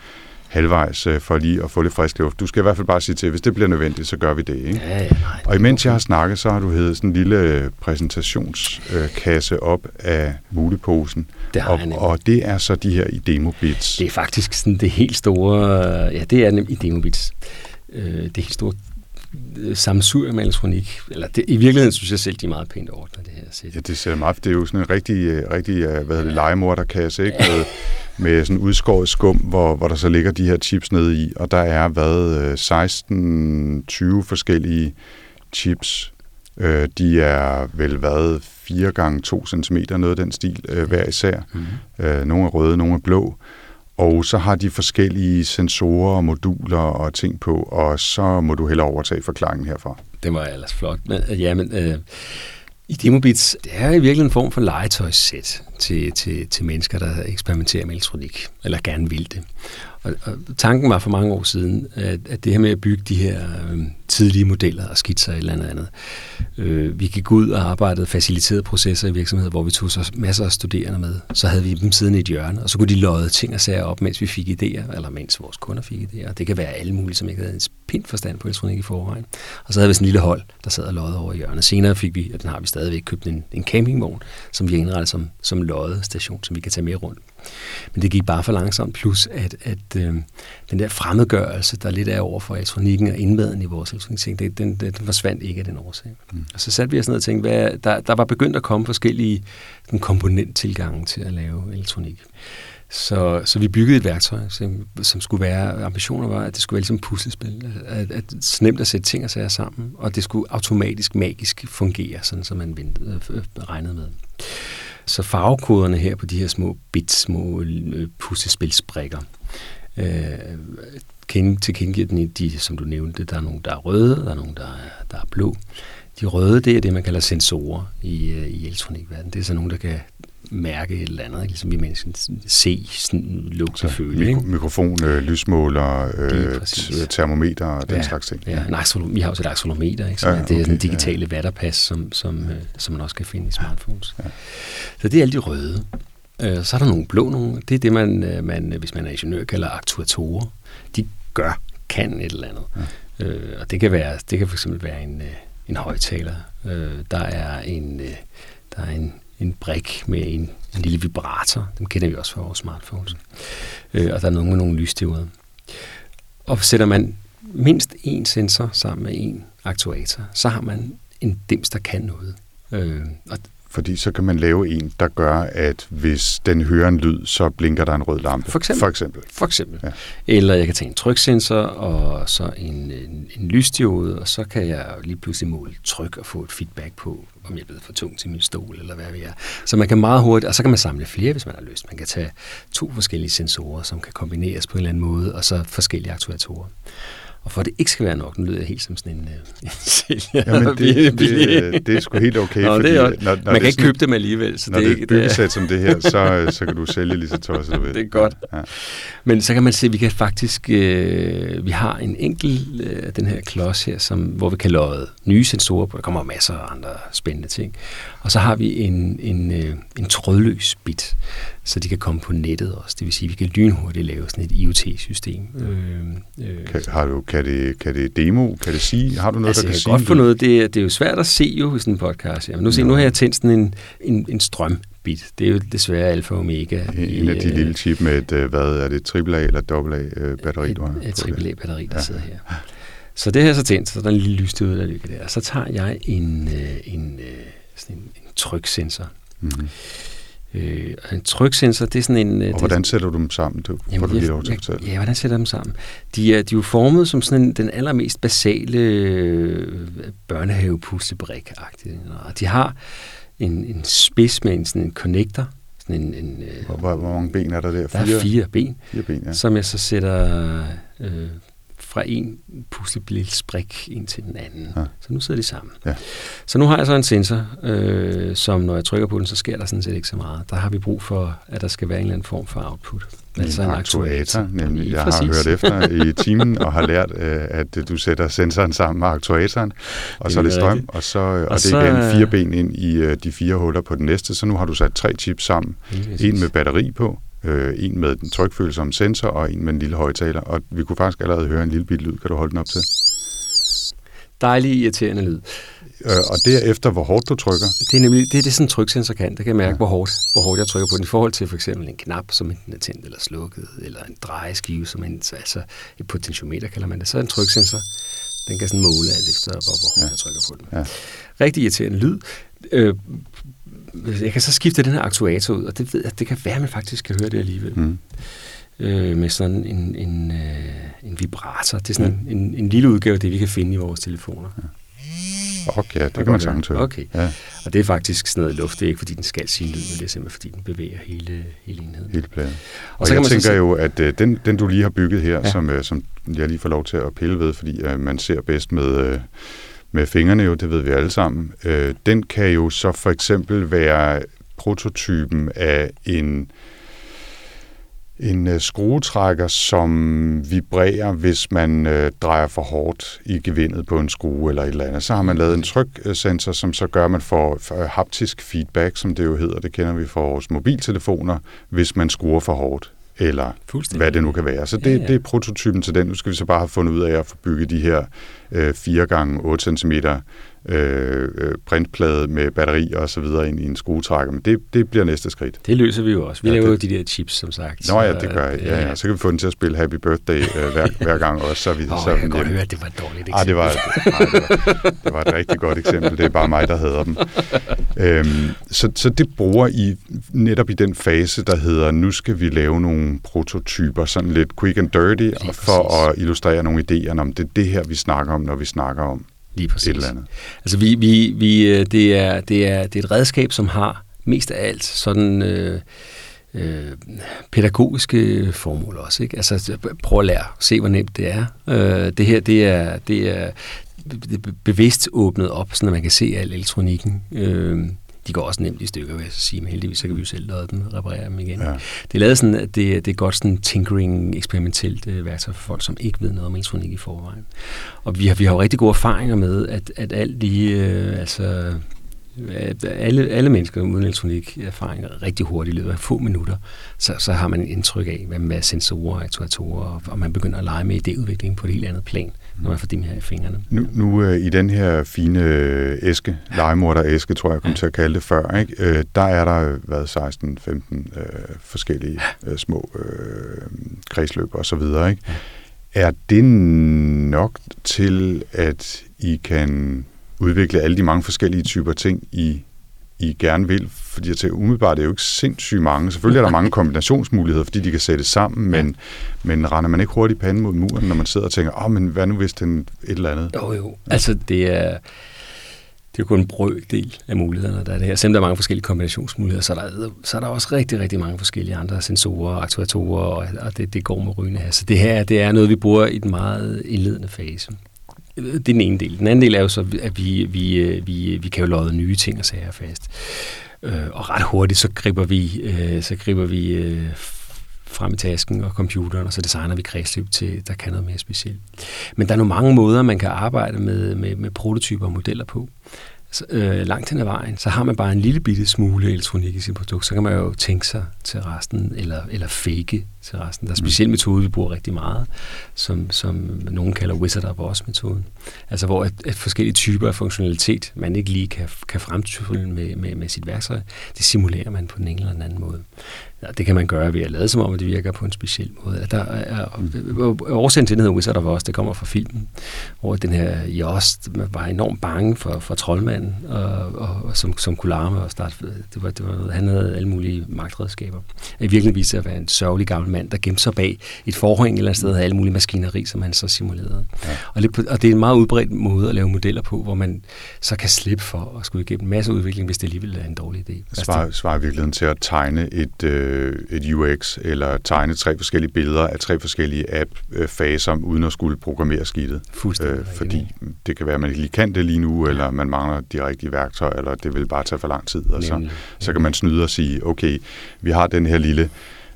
halvvejs øh, for lige at få lidt frisk luft. Du skal i hvert fald bare sige til, hvis det bliver nødvendigt, så gør vi det. Ikke? Ja, ja, nej, og imens jeg har snakket, så har du hævet sådan en lille øh, præsentationskasse øh, op af muleposen. Det har og, jeg og det er så de her Idemo-bits. Det er faktisk sådan det helt store, ja, det er nemlig Idemo-bits. det helt store samsur med elektronik. Eller det, I virkeligheden synes jeg selv, de er meget pænt ordnet, det her sæt. Ja, det ser meget, det er jo sådan en rigtig, rigtig hvad hedder det, legemorderkasse, ikke? Med, med sådan udskåret skum, hvor, hvor der så ligger de her chips nede i, og der er hvad 16-20 forskellige chips. Øh, de er vel hvad 4 gange 2 cm, noget af den stil, øh, hver især. Mm-hmm. Øh, nogle er røde, nogle er blå. Og så har de forskellige sensorer og moduler og ting på, og så må du hellere overtage forklaringen herfra. Det var ellers flot. Men, øh, ja, men øh, i Demobits, det er i virkeligheden en form for legetøjssæt til, til, til mennesker, der eksperimenterer med elektronik, eller gerne vil det. Og, og tanken var for mange år siden, at, at det her med at bygge de her øh, tidlige modeller og skitser eller andet andet. Øh, vi gik ud og arbejdede faciliterede processer i virksomheder, hvor vi tog så masser af studerende med. Så havde vi dem siden i et hjørne, og så kunne de løje ting og sager op, mens vi fik idéer, eller mens vores kunder fik idéer. Det kan være alle mulige, som ikke havde pind forstand på elektronik i forvejen. Og så havde vi sådan en lille hold, der sad og lodde over i hjørnet. Senere fik vi, og den har vi stadigvæk, købt en, en campingvogn, som vi har indrettet som, som station, som vi kan tage med rundt. Men det gik bare for langsomt, plus at, at øh, den der fremmedgørelse, der lidt er over for elektronikken og indmaden i vores elektronik, det, den, den forsvandt ikke af den årsag. Mm. Og så satte vi os ned og tænkte, hvad, der, der var begyndt at komme forskellige den komponenttilgange til at lave elektronik. Så, så vi byggede et værktøj, som, som skulle være, ambitioner var, at det skulle være ligesom puslespil, at, at det nemt at sætte ting og sager sammen, og det skulle automatisk, magisk fungere, sådan som man ventede, øh, øh regnede med. Så farvekoderne her på de her små bits, små øh, puslespilsbrikker, øh, tilkendegiver den, de, som du nævnte, der er nogle, der er røde, der er nogle, der er, der er blå. De røde, det er det, man kalder sensorer i, øh, i elektronikverdenen. Det er så nogle, der kan mærke et eller andet, ligesom vi mennesker se, sådan, lugte, føle. Mikro, mikrofon, øh, lysmåler, øh, termometer og den ja, slags ting. Ja, en vi har også et axolometer, ikke? Så ja, okay, det er den digitale ja. vatterpas, som, som, øh, som man også kan finde i smartphones. Ja. Så det er alle de røde. Øh, så er der nogle blå nogle. Det er det, man, øh, man, hvis man er ingeniør, kalder aktuatorer. De gør, kan et eller andet. Ja. Øh, og det kan, være, det kan fx være en, øh, en højtaler. Øh, der er en, øh, der er en en brik med en, en lille vibrator. Dem kender vi også fra vores smartphones. Øh, og der er nogle med nogle lysdivoder. Og sætter man mindst en sensor sammen med en aktuator, så har man en dims, der kan noget. Øh, og fordi så kan man lave en, der gør, at hvis den hører en lyd, så blinker der en rød lampe. For eksempel. For eksempel. For eksempel. Ja. Eller jeg kan tage en tryksensor og så en, en, en lysdiode, og så kan jeg lige pludselig måle tryk og få et feedback på, om jeg er blevet for tung til min stol, eller hvad vi er. Så man kan meget hurtigt, og så kan man samle flere, hvis man har lyst. Man kan tage to forskellige sensorer, som kan kombineres på en eller anden måde, og så forskellige aktuatorer. Og for at det ikke skal være nok, nu lyder jeg helt som sådan en, øh, en sælger. Jamen, det, det, det, det er sgu helt okay. Nå, fordi, det er, når, når man kan ikke købe dem alligevel. Så når det, det er et byggesæt som det her, så, så kan du sælge lige så tosset du ved. Det er godt. Ja. Men så kan man se, at vi kan faktisk, øh, vi har en enkelt øh, den her klods her, som, hvor vi kan lodde nye sensorer på. Der kommer masser af andre spændende ting. Og så har vi en, en, øh, en trådløs bit, så de kan komme på nettet også. Det vil sige, at vi kan lynhurtigt lave sådan et IoT-system. Øh, øh. Kan, har du, kan, det, kan det demo? Kan det sige? Har du noget, altså, der kan sige? godt for noget. Det, det er jo svært at se jo i sådan en podcast. Jamen, nu, se, nu har jeg tændt sådan en, en, en strøm bit. Det er jo desværre alfa og omega. En i, af de øh, lille chip med et, øh, hvad er det, AAA eller AA batteri? Et, et, et AAA batteri, der ja. sidder her. Så det her så tændt, så der er en lille lysstød, der ligger der. Så tager jeg en, en, sådan en tryksensor. Mm-hmm. Øh, en tryksensor, det er sådan en... Øh, og hvordan sætter du dem sammen? Du, jamen, du jeg, jeg, ja, hvordan sætter dem sammen? De er, de er jo formet som sådan en, den allermest basale øh, børnehavepustebrik-agtige. Og de har en, en spids med en, sådan en connector, sådan en, en, øh, hvor, hvor, hvor mange ben er der der? Fire? Der er fire ben, fire ben ja. som jeg så sætter øh, fra en sprik ind til den anden. Ja. Så nu sidder de sammen. Ja. Så nu har jeg så en sensor, øh, som når jeg trykker på den, så sker der sådan set ikke så meget. Der har vi brug for, at der skal være en eller anden form for output. En altså en aktuator, aktuator nemlig. Jeg Præcis. har hørt efter i timen og har lært, øh, at du sætter sensoren sammen med aktuatoren, og så er det strøm, og, så, og, og det er igen fire ben ind i øh, de fire huller på den næste, så nu har du sat tre chips sammen. En med batteri på, øh, en med den trykfølsomme sensor og en med en lille højtaler. Og vi kunne faktisk allerede høre en lille bit lyd. Kan du holde den op til? Dejlig irriterende lyd. Øh, og derefter, hvor hårdt du trykker? Det er nemlig det, er det sådan en tryksensor kan. Der kan jeg mærke, ja. hvor, hårdt, hvor hårdt jeg trykker på den. I forhold til for eksempel en knap, som enten er tændt eller slukket, eller en drejeskive, som en, altså et potentiometer kalder man det. Så er en tryksensor, den kan sådan måle alt efter, hvor, hvor hårdt ja. jeg trykker på den. Ja. Rigtig irriterende lyd. Øh, jeg kan så skifte den her aktuator ud, og det ved jeg, det kan være, at man faktisk kan høre det alligevel. Mm. Øh, med sådan en, en, øh, en vibrator. Det er sådan mm. en, en lille udgave af det, vi kan finde i vores telefoner. Ja. Okay, det kan man sagtens høre. Okay, ja. og det er faktisk sådan noget luft. Det er ikke, fordi den skal sige lyd, men det er simpelthen, fordi den bevæger hele, hele enheden. Hele pladen. Og, og så jeg tænker så jo, at uh, den, den, du lige har bygget her, ja. som, uh, som jeg lige får lov til at pille ved, fordi uh, man ser bedst med... Uh, med fingrene jo, det ved vi alle sammen, øh, den kan jo så for eksempel være prototypen af en en øh, skruetrækker, som vibrerer, hvis man øh, drejer for hårdt i gevindet på en skrue eller et eller andet. Så har man lavet en tryksensor, som så gør, at man får øh, haptisk feedback, som det jo hedder. Det kender vi fra vores mobiltelefoner, hvis man skruer for hårdt eller hvad det nu kan være. Så det, ja, ja. det er prototypen til den. Nu skal vi så bare have fundet ud af at få bygget de her øh, 4 gange 8 cm øh, øh, printplade med batteri og så videre ind i en skruetrækker. Men det, det bliver næste skridt. Det løser vi jo også. Vi ja, laver jo de der chips, som sagt. Nå ja, det gør jeg. Ja, ja. Så kan vi få den til at spille Happy Birthday øh, hver, hver gang også. Så vi, oh, så jeg kan godt høre, at det var et dårligt eksempel. Ah, det, var, ah, det, var, det var et rigtig godt eksempel. Det er bare mig, der hedder dem. Øhm, så, så det bruger I netop i den fase, der hedder, nu skal vi lave nogle prototyper, sådan lidt quick and dirty, for at illustrere nogle idéer om det er det her, vi snakker om, når vi snakker om Lige præcis. et eller andet. Altså vi, vi, vi, øh, det, er, det, er, det er et redskab, som har mest af alt sådan øh, øh, pædagogiske formål også. Ikke? Altså prøv at lære, se hvor nemt det er. Øh, det her, det er, det er bevidst åbnet op, så man kan se al elektronikken. Øh, de går også nemt i stykker, vil jeg sige, men heldigvis så kan vi jo selv lade dem reparere dem igen. Ja. Det er lavet sådan, at det, det er godt sådan tinkering, eksperimentelt øh, værktøj for folk, som ikke ved noget om elektronik i forvejen. Og vi har, vi har jo rigtig gode erfaringer med, at, at alt de, øh, altså alle, alle mennesker uden elektronik erfaring rigtig hurtigt i løbet af få minutter, så, så har man et indtryk af, hvad med sensorer, aktuatorer, og man begynder at lege med idéudvikling på et helt andet plan, når man får dem her i fingrene. Nu, nu øh, i den her fine øh, æske, legemorder æske, tror jeg, jeg kom ja. til at kalde det før, ikke? Øh, der er der været 16-15 øh, forskellige øh, små øh, kredsløb og så videre. Ikke? Ja. Er det nok til, at I kan udvikle alle de mange forskellige typer ting, I I gerne vil? Fordi jeg tænker, umiddelbart er det jo ikke sindssygt mange. Selvfølgelig er der mange kombinationsmuligheder, fordi de kan sættes sammen, men, ja. men render man ikke hurtigt panden mod muren, når man sidder og tænker, åh, oh, men hvad nu hvis den et eller andet? Jo, jo. Altså, det er det er kun en brøkdel af mulighederne, der er det her. Selvom der er mange forskellige kombinationsmuligheder, så er der, så er der også rigtig, rigtig mange forskellige andre sensorer og aktuatorer, og, og det, det går med rygende her. Så det her det er noget, vi bruger i den meget indledende fase. Øh, det er den ene del. Den anden del er jo så, at vi, vi, øh, vi, øh, vi kan jo lodde nye ting og sager fast. Øh, og ret hurtigt, så griber vi, øh, så griber vi øh, frem i tasken og computeren, og så designer vi kredsløb til, der kan noget mere specielt. Men der er nogle mange måder, man kan arbejde med, med, med prototyper og modeller på så, øh, langt hen ad vejen, så har man bare en lille bitte smule elektronik i sit produkt, så kan man jo tænke sig til resten, eller, eller fake til resten. Der er en speciel metode, vi bruger rigtig meget, som, som nogen kalder Wizard of Oz-metoden. Altså hvor et, et forskellige typer af funktionalitet, man ikke lige kan, kan fremtrylle med, med, med sit værktøj, det simulerer man på den ene eller den anden måde. Ja, det kan man gøre ved at lade som om, at det virker på en speciel måde. Der er, årsagen til, den hedder Wizard of Oz, det kommer fra filmen, hvor den her Jost var enormt bange for, for troldmanden, og, og, og som, som kunne larme og starte. Det var, det var, han havde alle mulige magtredskaber. I virkeligheden viste sig at være en sørgelig gammel mand, der gemte sig bag et forhæng et eller andet sted, havde alle mulige maskineri, som han så simulerede. Ja. Og, det, og det er en meget udbredt måde at lave modeller på, hvor man så kan slippe for at skulle igennem en masse udvikling, hvis det alligevel er en dårlig idé. Svar, svarer virkeligheden til at tegne et, øh, et UX, eller tegne tre forskellige billeder af tre forskellige app-faser, uden at skulle programmere skidtet. Fuldstændig. Øh, fordi det kan være, at man ikke lige kan det lige nu, ja. eller man mangler de rigtige værktøjer, eller det vil bare tage for lang tid. Og så, så kan man snyde og sige, okay, vi har den her lille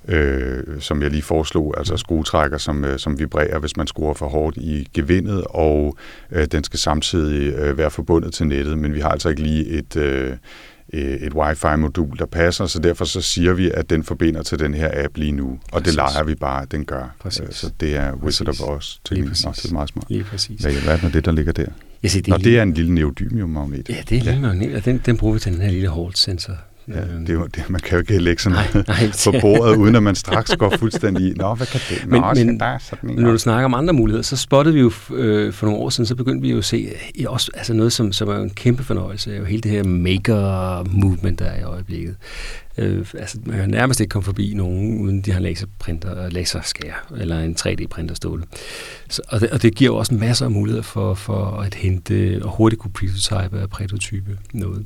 øh, som jeg lige foreslog, altså skruetrækker, som, øh, som vibrerer, hvis man skruer for hårdt i gevindet, og øh, den skal samtidig øh, være forbundet til nettet, men vi har altså ikke lige et, øh, et wifi-modul, der passer, så derfor så siger vi, at den forbinder til den her app lige nu, og præcis. det leger vi bare, at den gør. Præcis. Så det er Wizard præcis. of Oz til Nå, det er meget smart. Lige præcis. Hvad, hvad er det, der ligger der? Jeg siger, det, Nå, det er en lille neodymium-magnet. Ja, det er en lille magnet, og den, den bruger vi til den her lille Hall-sensor Ja, øhm. det er jo, det, man kan jo ikke lægge sådan nej, nej, på bordet, uden at man straks går fuldstændig i, nå, hvad kan det? Nå, men, men der sådan en når du snakker om andre muligheder, så spottede vi jo øh, for nogle år siden, så begyndte vi jo at se i også, altså noget, som, som er en kæmpe fornøjelse, er jo hele det her maker-movement, der er i øjeblikket. Øh, altså, man kan nærmest ikke komme forbi nogen, uden de har laserprinter, laserskær eller en 3D-printer stående. Så, og, det, og det giver jo også masser af muligheder for, for at hente og hurtigt kunne prototype og prototype noget.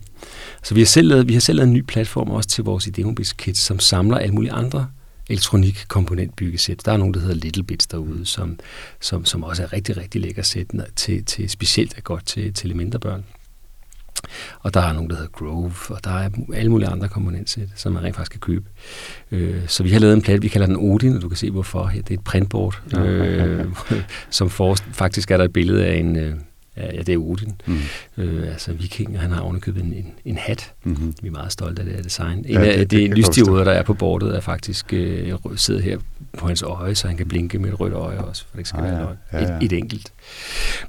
Så vi har selv lavet, vi har selv lavet en ny platform også til vores Ideomix kits, som samler alle mulige andre elektronikkomponentbyggesæt. Der er nogen, der hedder Little Bits derude, som, som, som også er rigtig, rigtig lækker sæt til, til specielt er godt til, til mindre børn. Og der er nogen, der hedder Grove, og der er alle mulige andre komponentsæt, som man rent faktisk kan købe. Øh, så vi har lavet en plade, vi kalder den Odin, og du kan se hvorfor. Her, det er et printboard, øh, som for, faktisk er der et billede af en... Øh, Ja, det er Odin. Mm. Øh, altså viking, han har ovenikøbet en, en, en hat. Mm-hmm. Vi er meget stolte af det her design. En ja, det, af de lysdioder, der er på bordet, er faktisk øh, sidder her på hans øje, så han kan blinke med et rødt øje også, for det ikke skal ah, være ja. Ja, ja. Et, et enkelt.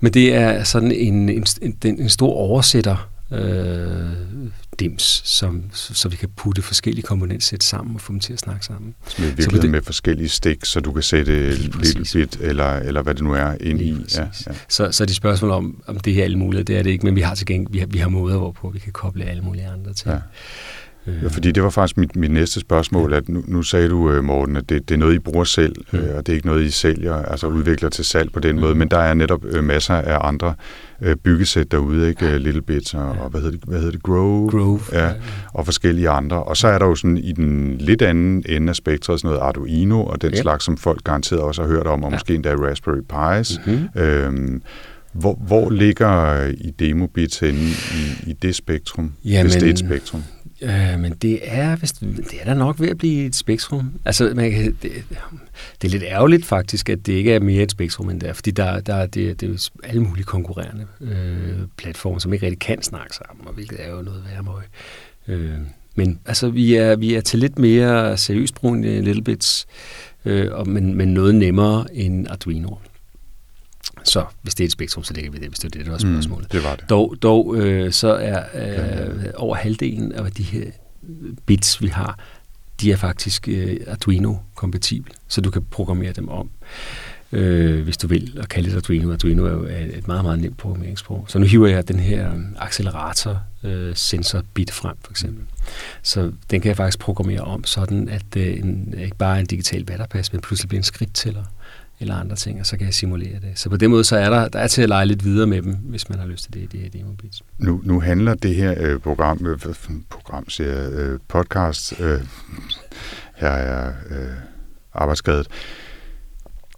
Men det er sådan en, en, en, en stor oversætter øh, dims, som, så, vi kan putte forskellige komponentsæt sammen og få dem til at snakke sammen. Så med virkelig det, med forskellige stik, så du kan sætte lille bit, eller, eller hvad det nu er, ind i. Ja, ja. Så, så er de spørgsmål om, om det her er alle mulige, det er det ikke, men vi har til gengæld, vi har, vi har måder, hvorpå vi kan koble alle mulige andre til. Ja. Ja, fordi det var faktisk mit, mit næste spørgsmål, at nu, nu sagde du, øh, Morten, at det, det er noget, I bruger selv, mm. øh, og det er ikke noget, I sælger, altså udvikler til salg på den mm. måde, men der er netop øh, masser af andre øh, byggesæt derude, ikke? Ja. Little Bits og, ja. og hvad, hedder det, hvad hedder det? Grove? Grove. Ja, og forskellige andre. Og så er der jo sådan i den lidt anden ende af spektret sådan noget Arduino og den yep. slags, som folk garanteret også har hørt om, og ja. måske endda Raspberry Pis. Mm-hmm. Øhm, hvor, hvor ligger i demobits henne i, i det spektrum, Jamen, hvis det er et spektrum? Øh, men det er, vist, det er da nok ved at blive et spektrum. Altså, man kan, det, det er lidt ærgerligt faktisk, at det ikke er mere et spektrum end det er, fordi der, der det, det er jo alle mulige konkurrerende øh, platforme, som ikke rigtig kan snakke sammen, og hvilket er jo noget værre møg. Øh, men altså, vi er, vi er til lidt mere seriøst brugende Little Bits, øh, men, men noget nemmere end Arduino. Så hvis det er et spektrum, så lægger vi det, hvis det er det, der var mm, spørgsmålet. Mm, det var det. Dog, dog øh, så er øh, over halvdelen af de her bits, vi har, de er faktisk øh, Arduino-kompatible, så du kan programmere dem om. øh, hvis du vil, og kalde det Arduino. Arduino er jo et meget, meget nemt programmeringssprog. Så nu hiver jeg den her accelerator øh, sensor bit frem, for eksempel. Så den kan jeg faktisk programmere om, sådan at det en, ikke bare er en digital vatterpas, men pludselig bliver en skridttæller eller andre ting, og så kan jeg simulere det. Så på den måde, så er der, der er til at lege lidt videre med dem, hvis man har lyst til det i det her demobits. Nu, nu handler det her øh, program, øh, program siger øh, podcast, øh, her er øh, arbejdsskadet,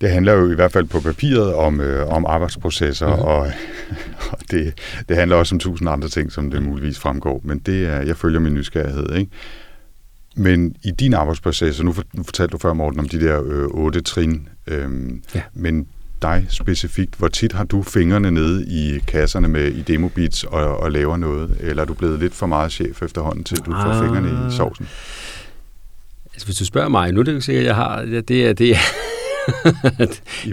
det handler jo i hvert fald på papiret om, øh, om arbejdsprocesser, mm-hmm. og, og det, det handler også om tusind andre ting, som det muligvis fremgår. Men det er, jeg følger min nysgerrighed, ikke? Men i din arbejdsproces, og nu, fortalte du før, Morten, om de der øh, otte trin, øh, ja. men dig specifikt, hvor tit har du fingrene nede i kasserne med i demobits og, og laver noget? Eller er du blevet lidt for meget chef efterhånden, til du får ah. fingrene i sovsen? Altså, hvis du spørger mig, nu er det jo sikkert, at jeg har, ja, det er, det er,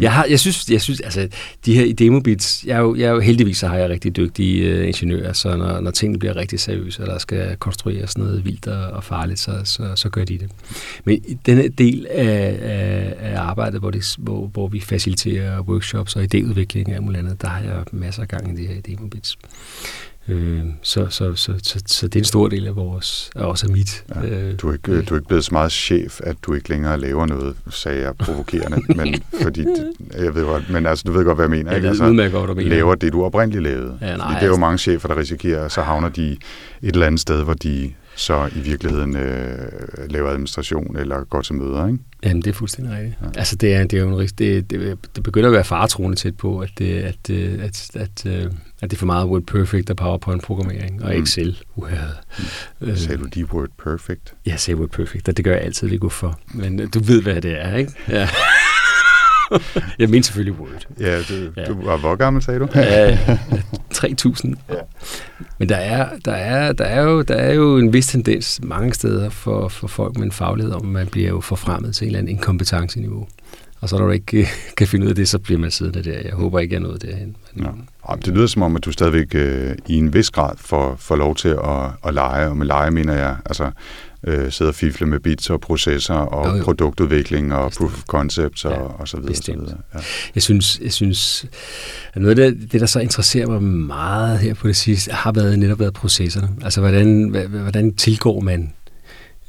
jeg, har, jeg synes, jeg synes, altså, de her demobits, jeg er jo, jeg er jo heldigvis så har jeg rigtig dygtige uh, ingeniører, så når, når tingene bliver rigtig seriøse, og der skal konstrueres noget vildt og, og farligt, så, så, så gør de det. Men denne del af, af, af arbejdet, hvor, det, hvor, hvor vi faciliterer workshops og idéudvikling af muligt andet, der har jeg masser af gang i de her demobits. Øh, så, så, så, så, så det er en stor del af vores, også af mit. Ja, øh, du, er ikke, du er ikke blevet så meget chef, at du ikke længere laver noget, sagde jeg provokerende, men fordi, jeg ved godt, men altså, du ved godt, hvad jeg mener. Ja, ikke? Altså, udmærket godt, du mener. Laver det, du oprindeligt lavede. Ja, nej, det er jo altså- mange chefer, der risikerer, så havner de et eller andet sted, hvor de så i virkeligheden øh, laver administration eller går til møder, ikke? Jamen, det er fuldstændig rigtigt. Ja. Altså, det er, det er jo en, det, det, det begynder at være faretroende tæt på, at, det, at, at, at, at, øh, at det er for meget Word Perfect og PowerPoint-programmering og mm. Excel. Uh, mm. Øh, sagde du de Word Perfect? Ja, jeg sagde Word Perfect, og det gør jeg altid lige for. Men øh, du ved, hvad det er, ikke? Ja. jeg mener selvfølgelig Word. Ja, du, ja. du var hvor gammel, sagde du? ja, 3.000. Ja. Men der er, der, er, der, er jo, der er jo en vis tendens mange steder for, for folk med en faglighed, om man bliver jo forfremmet til en eller anden inkompetenceniveau. Og så når du ikke kan finde ud af det, så bliver man siddende der. Jeg håber ikke, jeg er nået derhen. Men, ja. Det lyder som om, at du stadigvæk øh, i en vis grad får, får lov til at, at lege. Og med lege mener jeg, altså øh, sidde og fifle med bits og processer og jo, jo. produktudvikling og Bestemt. proof of concepts og, ja, og så videre. Så videre. Ja. Jeg synes, jeg synes at noget af det, det, der så interesserer mig meget her på det sidste, har været netop været processerne. Altså, hvordan, hvordan tilgår man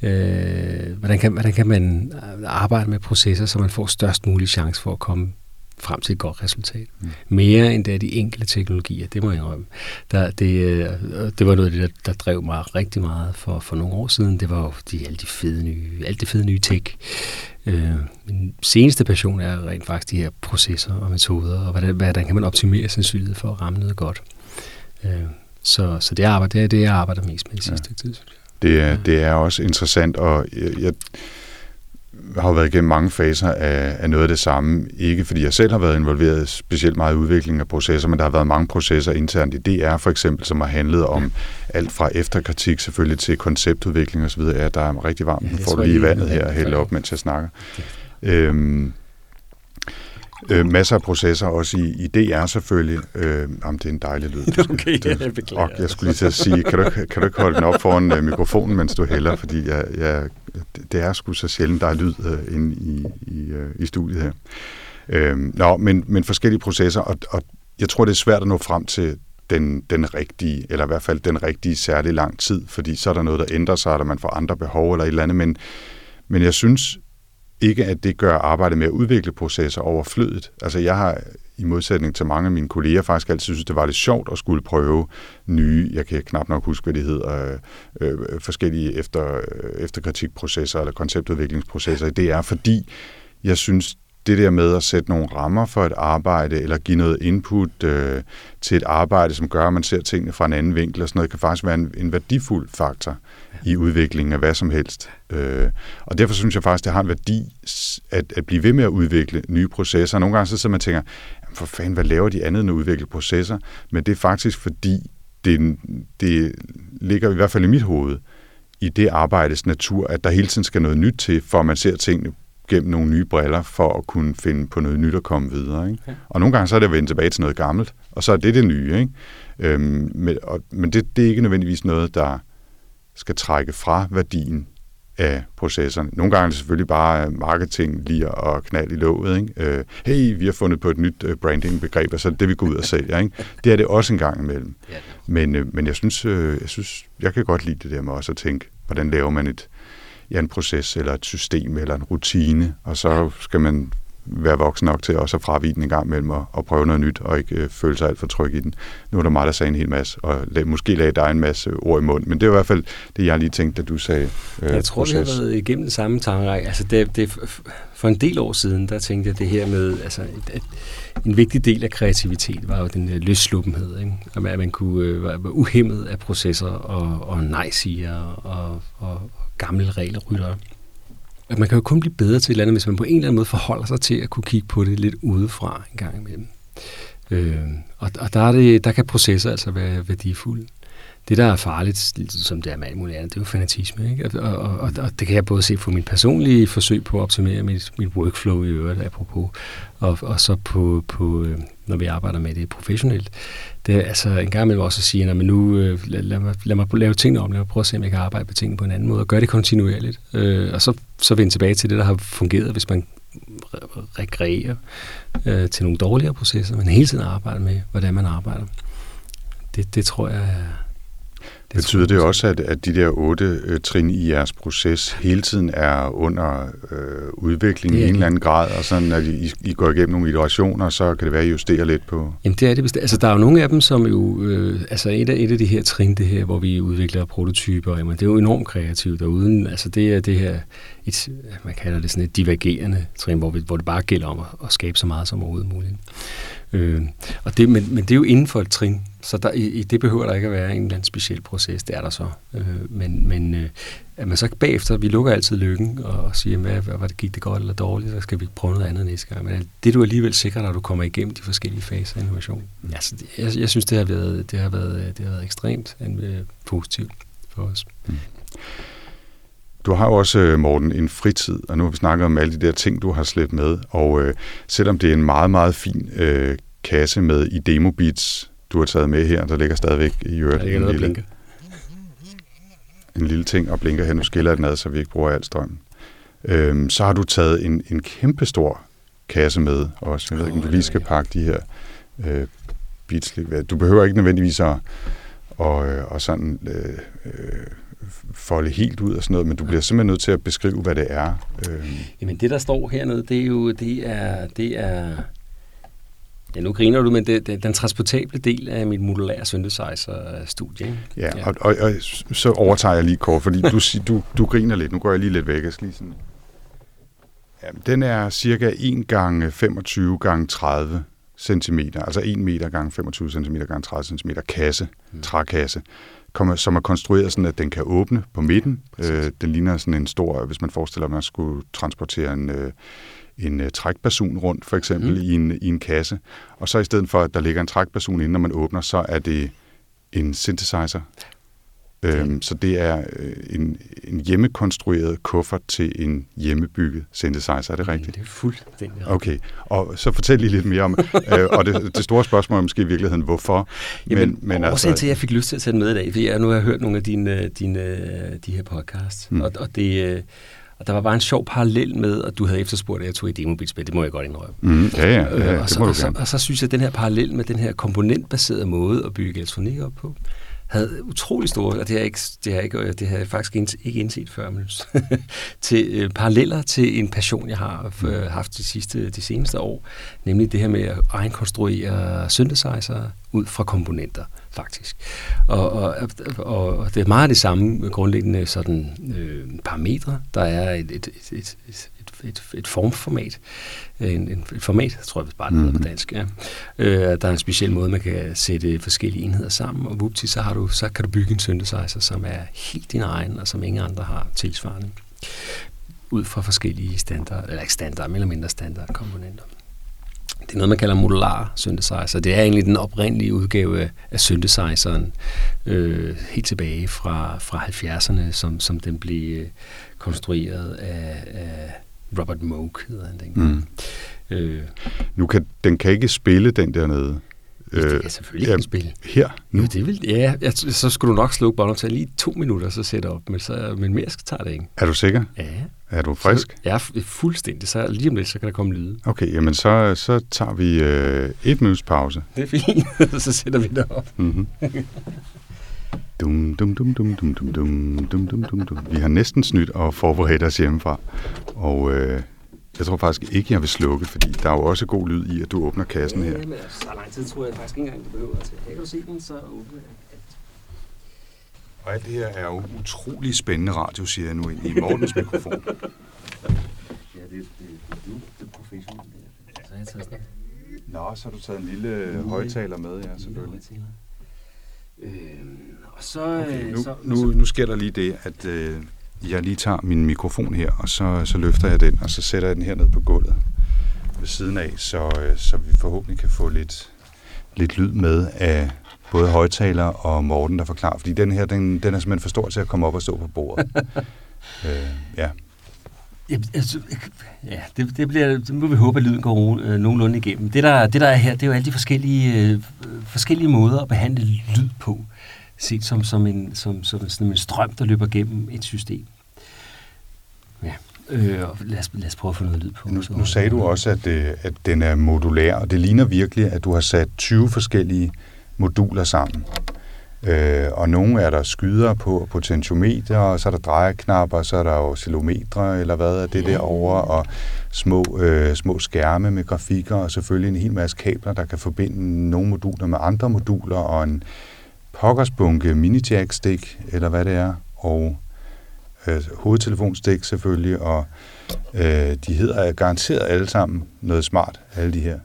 Øh, hvordan, kan, hvordan kan man arbejde med processer, så man får størst mulig chance for at komme frem til et godt resultat. Mm. Mere end det er de enkelte teknologier, det må jeg indrømme. Der, det, øh, det var noget af det, der, der drev mig rigtig meget for, for nogle år siden. Det var jo de, alle de fede nye, alt det fede nye tech. Øh, min seneste passion er rent faktisk de her processer og metoder, og hvordan, hvordan kan man optimere sandsynlighed for at ramme noget godt. Øh, så, så det, arbejde, det er det, jeg arbejder mest med i sidste ja. tid, synes jeg. Det er, det er også interessant, og jeg, jeg har jo været igennem mange faser af, af noget af det samme. Ikke fordi jeg selv har været involveret specielt meget i udviklingen af processer, men der har været mange processer internt i DR for eksempel, som har handlet om alt fra efterkritik selvfølgelig til konceptudvikling osv. Ja, der er rigtig varmt. Nu får du lige vandet her og hælde op, mens jeg snakker. Øhm, Øh, masser af processer, også i, i DR selvfølgelig. Øh, jamen, det er en dejlig lyd. Skal, okay, det, jeg beklager. Og jeg skulle lige til at sige, kan du, kan du ikke holde den op foran uh, mikrofonen, mens du hælder, fordi jeg, jeg, det er sgu så sjældent, der er lyd uh, inde i, i, uh, i studiet her. Øh, nå, men, men forskellige processer, og, og jeg tror, det er svært at nå frem til den, den rigtige, eller i hvert fald den rigtige særlig lang tid, fordi så er der noget, der ændrer sig, eller man får andre behov eller et eller andet, men, men jeg synes, ikke, at det gør arbejdet med at udvikle processer overflødigt. Altså jeg har i modsætning til mange af mine kolleger faktisk altid synes, det var lidt sjovt at skulle prøve nye, jeg kan knap nok huske, hvad det hedder, øh, øh, forskellige efter, øh, efterkritikprocesser eller konceptudviklingsprocesser. Det er fordi, jeg synes, det der med at sætte nogle rammer for et arbejde, eller give noget input øh, til et arbejde, som gør, at man ser tingene fra en anden vinkel og sådan noget, kan faktisk være en, en værdifuld faktor i udviklingen af hvad som helst. Øh, og derfor synes jeg faktisk, det har en værdi at, at blive ved med at udvikle nye processer. Nogle gange så sidder man og tænker, for fanden, hvad laver de andet end at udvikle processer? Men det er faktisk fordi, det, det ligger i hvert fald i mit hoved, i det arbejdes natur, at der hele tiden skal noget nyt til, for at man ser tingene gennem nogle nye briller, for at kunne finde på noget nyt og komme videre. Ikke? Okay. Og nogle gange så er det at vende tilbage til noget gammelt, og så er det det nye. Ikke? Øhm, men og, men det, det er ikke nødvendigvis noget, der skal trække fra værdien af processerne. Nogle gange er det selvfølgelig bare marketing lige og knald i låget. Ikke? Øh, hey, vi har fundet på et nyt øh, brandingbegreb, og så det vi går ud og sælger. Ikke? Det er det også en gang imellem. Men, øh, men jeg, synes, øh, jeg synes, jeg kan godt lide det der med også at tænke, hvordan laver man et, ja, en proces, eller et system, eller en rutine, og så skal man være voksen nok til også at fravige den en gang imellem og, og prøve noget nyt, og ikke øh, føle sig alt for tryg i den. Nu er der mig, der sagde en hel masse, og lag, måske lagde dig en masse ord i mund, men det er i hvert fald det, jeg lige tænkte, da du sagde øh, Jeg tror, proces. vi har været igennem det samme tanke. Altså, det, det, for en del år siden, der tænkte jeg det her med, altså, et, en vigtig del af kreativitet var jo den øh, løsluppenhed, ikke? at man kunne øh, være uhemmet af processer og, og nej-siger og, og gamle regelryttere at man kan jo kun blive bedre til et eller andet, hvis man på en eller anden måde forholder sig til at kunne kigge på det lidt udefra en gang imellem. Øh, og og der, er det, der kan processer altså være værdifulde. Det, der er farligt, som det er med alt muligt andet, det er jo fanatisme. Ikke? Og, og, og, og det kan jeg både se på min personlige forsøg på at optimere mit, mit workflow i øvrigt, apropos, og, og så på, på, øh, når vi arbejder med det professionelt. Det er altså en gang imellem også at sige, at nu øh, lad, lad, mig, lad mig lave tingene om, lad mig prøve at se, om jeg kan arbejde på tingene på en anden måde, og gøre det kontinuerligt. Øh, og så, så vende tilbage til det, der har fungeret, hvis man rekreerer øh, til nogle dårligere processer, men hele tiden arbejder med, hvordan man arbejder. Det, det tror jeg er det Betyder det også, at, at de der otte øh, trin i jeres proces hele tiden er under øh, udvikling i en eller anden grad, og sådan at I, I går igennem nogle iterationer, så kan det være, at I justerer lidt på? Jamen det er det bestemt. Altså der er jo nogle af dem, som jo, øh, altså et af, et af de her trin, det her, hvor vi udvikler prototyper, jamen, det er jo enormt kreativt, og uden, altså det er det her, et, man kalder det sådan et divergerende trin, hvor, vi, hvor det bare gælder om at, at skabe så meget som overhovedet muligt. Øh, og det, men, men det er jo inden for et trin, så der, i, i det behøver der ikke at være en eller anden speciel proces, det er der så. Øh, men men øh, at man så bagefter, vi lukker altid lykken og siger, hvad, hvad, hvad gik det godt eller dårligt, så skal vi prøve noget andet næste gang. Men det du alligevel sikrer, når du kommer igennem de forskellige faser af innovation. Ja, Altså, det, jeg, jeg synes, det har været, det har været, det har været ekstremt øh, positivt for os. Mm. Du har jo også, øh, Morten, en fritid, og nu har vi snakket om alle de der ting, du har slæbt med, og øh, selvom det er en meget, meget fin øh, kasse med i demobeats, du har taget med her, der ligger stadigvæk i øvrigt en, lille, en lille ting og blinker her. Nu skiller den ad, så vi ikke bruger al strøm. Øhm, så har du taget en, en kæmpestor kasse med også. Jeg ved ikke, om du lige skal pakke de her øh, beats. Du behøver ikke nødvendigvis at og, øh, og sådan øh, øh, folde helt ud og sådan noget, men du bliver simpelthen nødt til at beskrive, hvad det er. Øh. Jamen det, der står hernede, det er jo det er, det er Ja, nu griner du, men det, det, den transportable del af mit modulære synthesizer-studie. Ja, ja. Og, og, og, så overtager jeg lige kort, fordi du, du, du griner lidt. Nu går jeg lige lidt væk. Jeg skal lige sådan... Ja, den er cirka 1 gange 25 gange 30 cm, altså 1 meter gange 25 cm gange 30 cm kasse, mm. trækasse, som er konstrueret sådan, at den kan åbne på midten. Øh, den ligner sådan en stor, hvis man forestiller, at man skulle transportere en, øh, en uh, trækperson rundt, for eksempel, mm. i, en, i en kasse. Og så i stedet for, at der ligger en trækperson inden, når man åbner, så er det en synthesizer. Øhm, så det er øh, en, en hjemmekonstrueret kuffert til en hjemmebygget synthesizer, er det rigtigt? Det er fuldstændig Okay, og så fortæl lige lidt mere om, øh, og det, det store spørgsmål er måske i virkeligheden, hvorfor? Jamen, men, men årsagen altså, til, at jeg fik lyst til at tage den med i dag, fordi jeg nu har hørt nogle af dine, dine de her podcasts, mm. og, og det... Og der var bare en sjov parallel med, at du havde efterspurgt, at jeg tog i demobilspil. Det må jeg godt indrømme. Mm, ja, ja, ja, øh, og, så, og, så, og så synes jeg, at den her parallel med den her komponentbaserede måde at bygge elektronik op på, havde utrolig store, og det har jeg, ikke, det har jeg, ikke, det har jeg faktisk ikke indset før, men til øh, paralleller til en passion, jeg har mm. øh, haft de, sidste, de seneste år, nemlig det her med at egenkonstruere synthesizer ud fra komponenter, faktisk. Og, og, og, og det er meget det samme grundlæggende sådan, øh, parametre. Der er et, et, et, et, et, et formformat, en, en, et format, tror jeg bare det hedder på mhm. dansk. Ja. Øh, der er en speciel måde, man kan sætte forskellige enheder sammen, og vupti, så, har du, så kan du bygge en synthesizer, som er helt din egen, og som ingen andre har tilsvarende ud fra forskellige standard, eller ikke standard, men eller mindre standard komponenter. Det er noget, man kalder modular synthesizer. Det er egentlig den oprindelige udgave af synthesizeren, øh, helt tilbage fra, fra 70'erne, som, som den blev øh, konstrueret af, af Robert Moog, hedder han dengang. Mm. Øh. Nu kan, den kan ikke spille den dernede. Øh, det er selvfølgelig ja, spil. Her? Nu? Jo, det vil, ja, jeg, så skulle du nok slukke båndoptaget lige to minutter, så sætte op, men, så, men mere skal tage det ikke. Er du sikker? Ja. Er du frisk? Så, ja, fuldstændig. Så lige om lidt, så kan der komme lyde. Okay, jamen så, så tager vi øh, et minuts pause. Det er fint, så sætter vi det op. Mm-hmm. Dum, dum, dum, dum, dum, dum, dum, dum, dum, dum, dum. Vi har næsten snydt og forberedt os hjemmefra. Og øh, jeg tror faktisk ikke, jeg vil slukke, fordi der er jo også god lyd i, at du åbner kassen her. Ja, men altså, så lang tid tror jeg faktisk ikke engang, du behøver til. Jeg kan du se den, så åbner Og alt det her er jo utrolig spændende radio, siger jeg nu ind i Mortens mikrofon. ja, det, det, det, det er professionelt. Så jeg taget sådan Nå, så har du taget en lille højtaler med, ja, selvfølgelig. Øh, og så, okay, øh, nu, så, nu, nu sker der lige det, at øh, jeg lige tager min mikrofon her, og så, så løfter jeg den, og så sætter jeg den her ned på gulvet ved siden af, så, øh, så vi forhåbentlig kan få lidt, lidt lyd med af både højtaler og Morten, der forklarer, fordi den her, den, den er simpelthen for stor til at komme op og stå på bordet. øh, ja. Ja, altså, ja det, det, bliver, det må vi håbe, at lyden går øh, nogenlunde igennem. Det der, det, der er her, det er jo alle de forskellige, øh, forskellige måder at behandle lyd på, set som, som, en, som, som sådan en strøm, der løber gennem et system. Ja, øh, lad, os, lad os prøve at få noget lyd på. Nu, nu sagde du også, at, øh, at den er modulær, og det ligner virkelig, at du har sat 20 forskellige moduler sammen. Øh, og nogle er der skyder på potentiometer, og så er der drejeknapper, så er der jo oscillometre, eller hvad er det derovre, og små, øh, små skærme med grafikker, og selvfølgelig en hel masse kabler, der kan forbinde nogle moduler med andre moduler, og en pokkersbunke mini-jack-stik, eller hvad det er, og øh, hovedtelefonstik selvfølgelig, og øh, de hedder garanteret alle sammen noget smart, alle de her.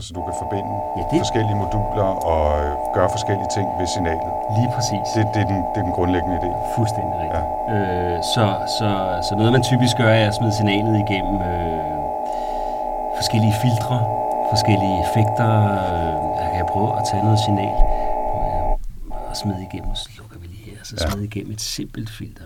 Så du kan forbinde ja, det... forskellige moduler og øh, gøre forskellige ting ved signalet. Lige præcis. Det, det, er, den, det er den grundlæggende idé. Fuldstændig rigtigt. Ja. Øh, så, så, så noget, man typisk gør, er at smide signalet igennem øh, forskellige filtre, forskellige effekter. Øh, jeg kan prøve at tage noget signal og smide igennem, så lukker vi lige her, så smide ja. igennem et simpelt filter.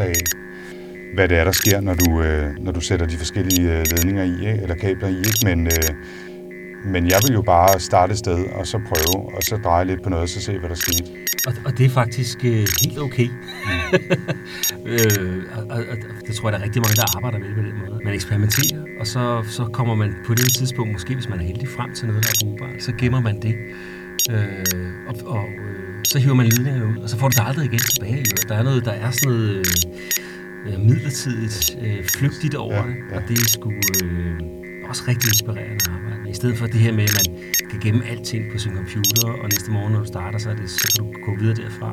Fornemmelse af, hvad det er, der sker, når du, øh, når du sætter de forskellige øh, ledninger i, ikke? eller kabler i. Ikke? Men, øh, men jeg vil jo bare starte et sted, og så prøve, og så dreje lidt på noget, og så se, hvad der sker. Og, og det er faktisk øh, helt okay. Mm. øh, og, og, og det tror jeg, der er rigtig mange, der arbejder med på den måde. Man eksperimenterer, og så, så kommer man på det tidspunkt, måske hvis man er heldig, frem til noget, der er brugbart. Så gemmer man det. Øh, og, og så hiver man ledningerne ud, og så får du det aldrig igen tilbage. Der er, noget, der er sådan noget øh, midlertidigt, øh, flygtigt over ja, det, ja. og det er sgu øh, også rigtig inspirerende at arbejde med. I stedet for det her med, at man kan gemme alting på sin computer, og næste morgen, når du starter, så, er det, så kan du gå videre derfra.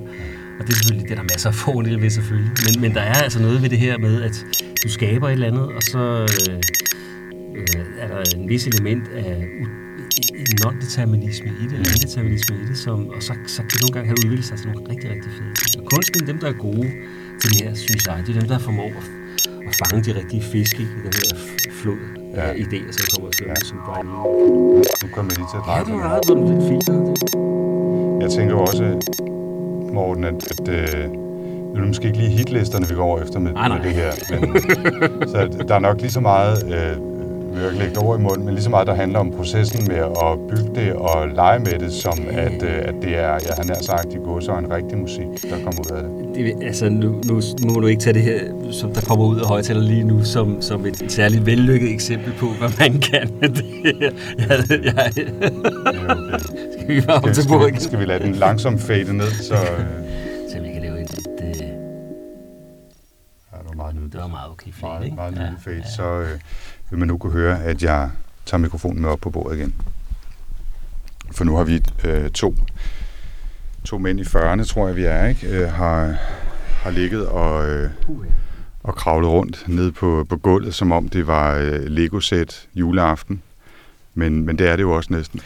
Og det er selvfølgelig, det er der masser af fordele ved selvfølgelig. Men, men der er altså noget ved det her med, at du skaber et eller andet, og så øh, øh, er der en vis element af non-determinisme i det, eller indeterminisme i det, som, og så, så kan det nogle gange have udviklet sig til nogle rigtig, rigtig fede ting. Og kunsten, dem der er gode til det her, synes jeg, det er dem, der formår at, at fange de rigtige fisk i den her flod ja. af idéer, som kommer til ja. som Brian Nu kommer jeg lige til at dreje Ja, du har været lidt fint. Jeg tænker også, Morten, at, at øh, nu er det måske ikke lige hitlisterne, vi går efter med, nej, nej. med det her, men så der er nok lige så meget øh, vil jeg lægge det over i munden, men lige så meget, der handler om processen med at bygge det og lege med det, som at, øh, at det er, jeg har nær sagt, i går så en rigtig musik, der kommer ud af det. det altså, nu, nu, nu må du ikke tage det her, som der kommer ud af højtaler lige nu, som, som et særligt vellykket eksempel på, hvad man kan med det her. Jeg, jeg, ja, okay. Skal vi bare til skal, skal vi lade den langsomt fade ned, så... så vi kan lave et... et ja, det var meget nydeligt. Det var meget okay fade, meget, ikke? Meget nydeligt fade. Ja. Så, øh, vil man nu kunne høre, at jeg tager mikrofonen med op på bordet igen. For nu har vi øh, to, to mænd i 40'erne, tror jeg vi er, ikke? Øh, har, har ligget og, øh, og kravlet rundt ned på, på gulvet, som om det var øh, Lego-sæt juleaften. Men, men det er det jo også næsten.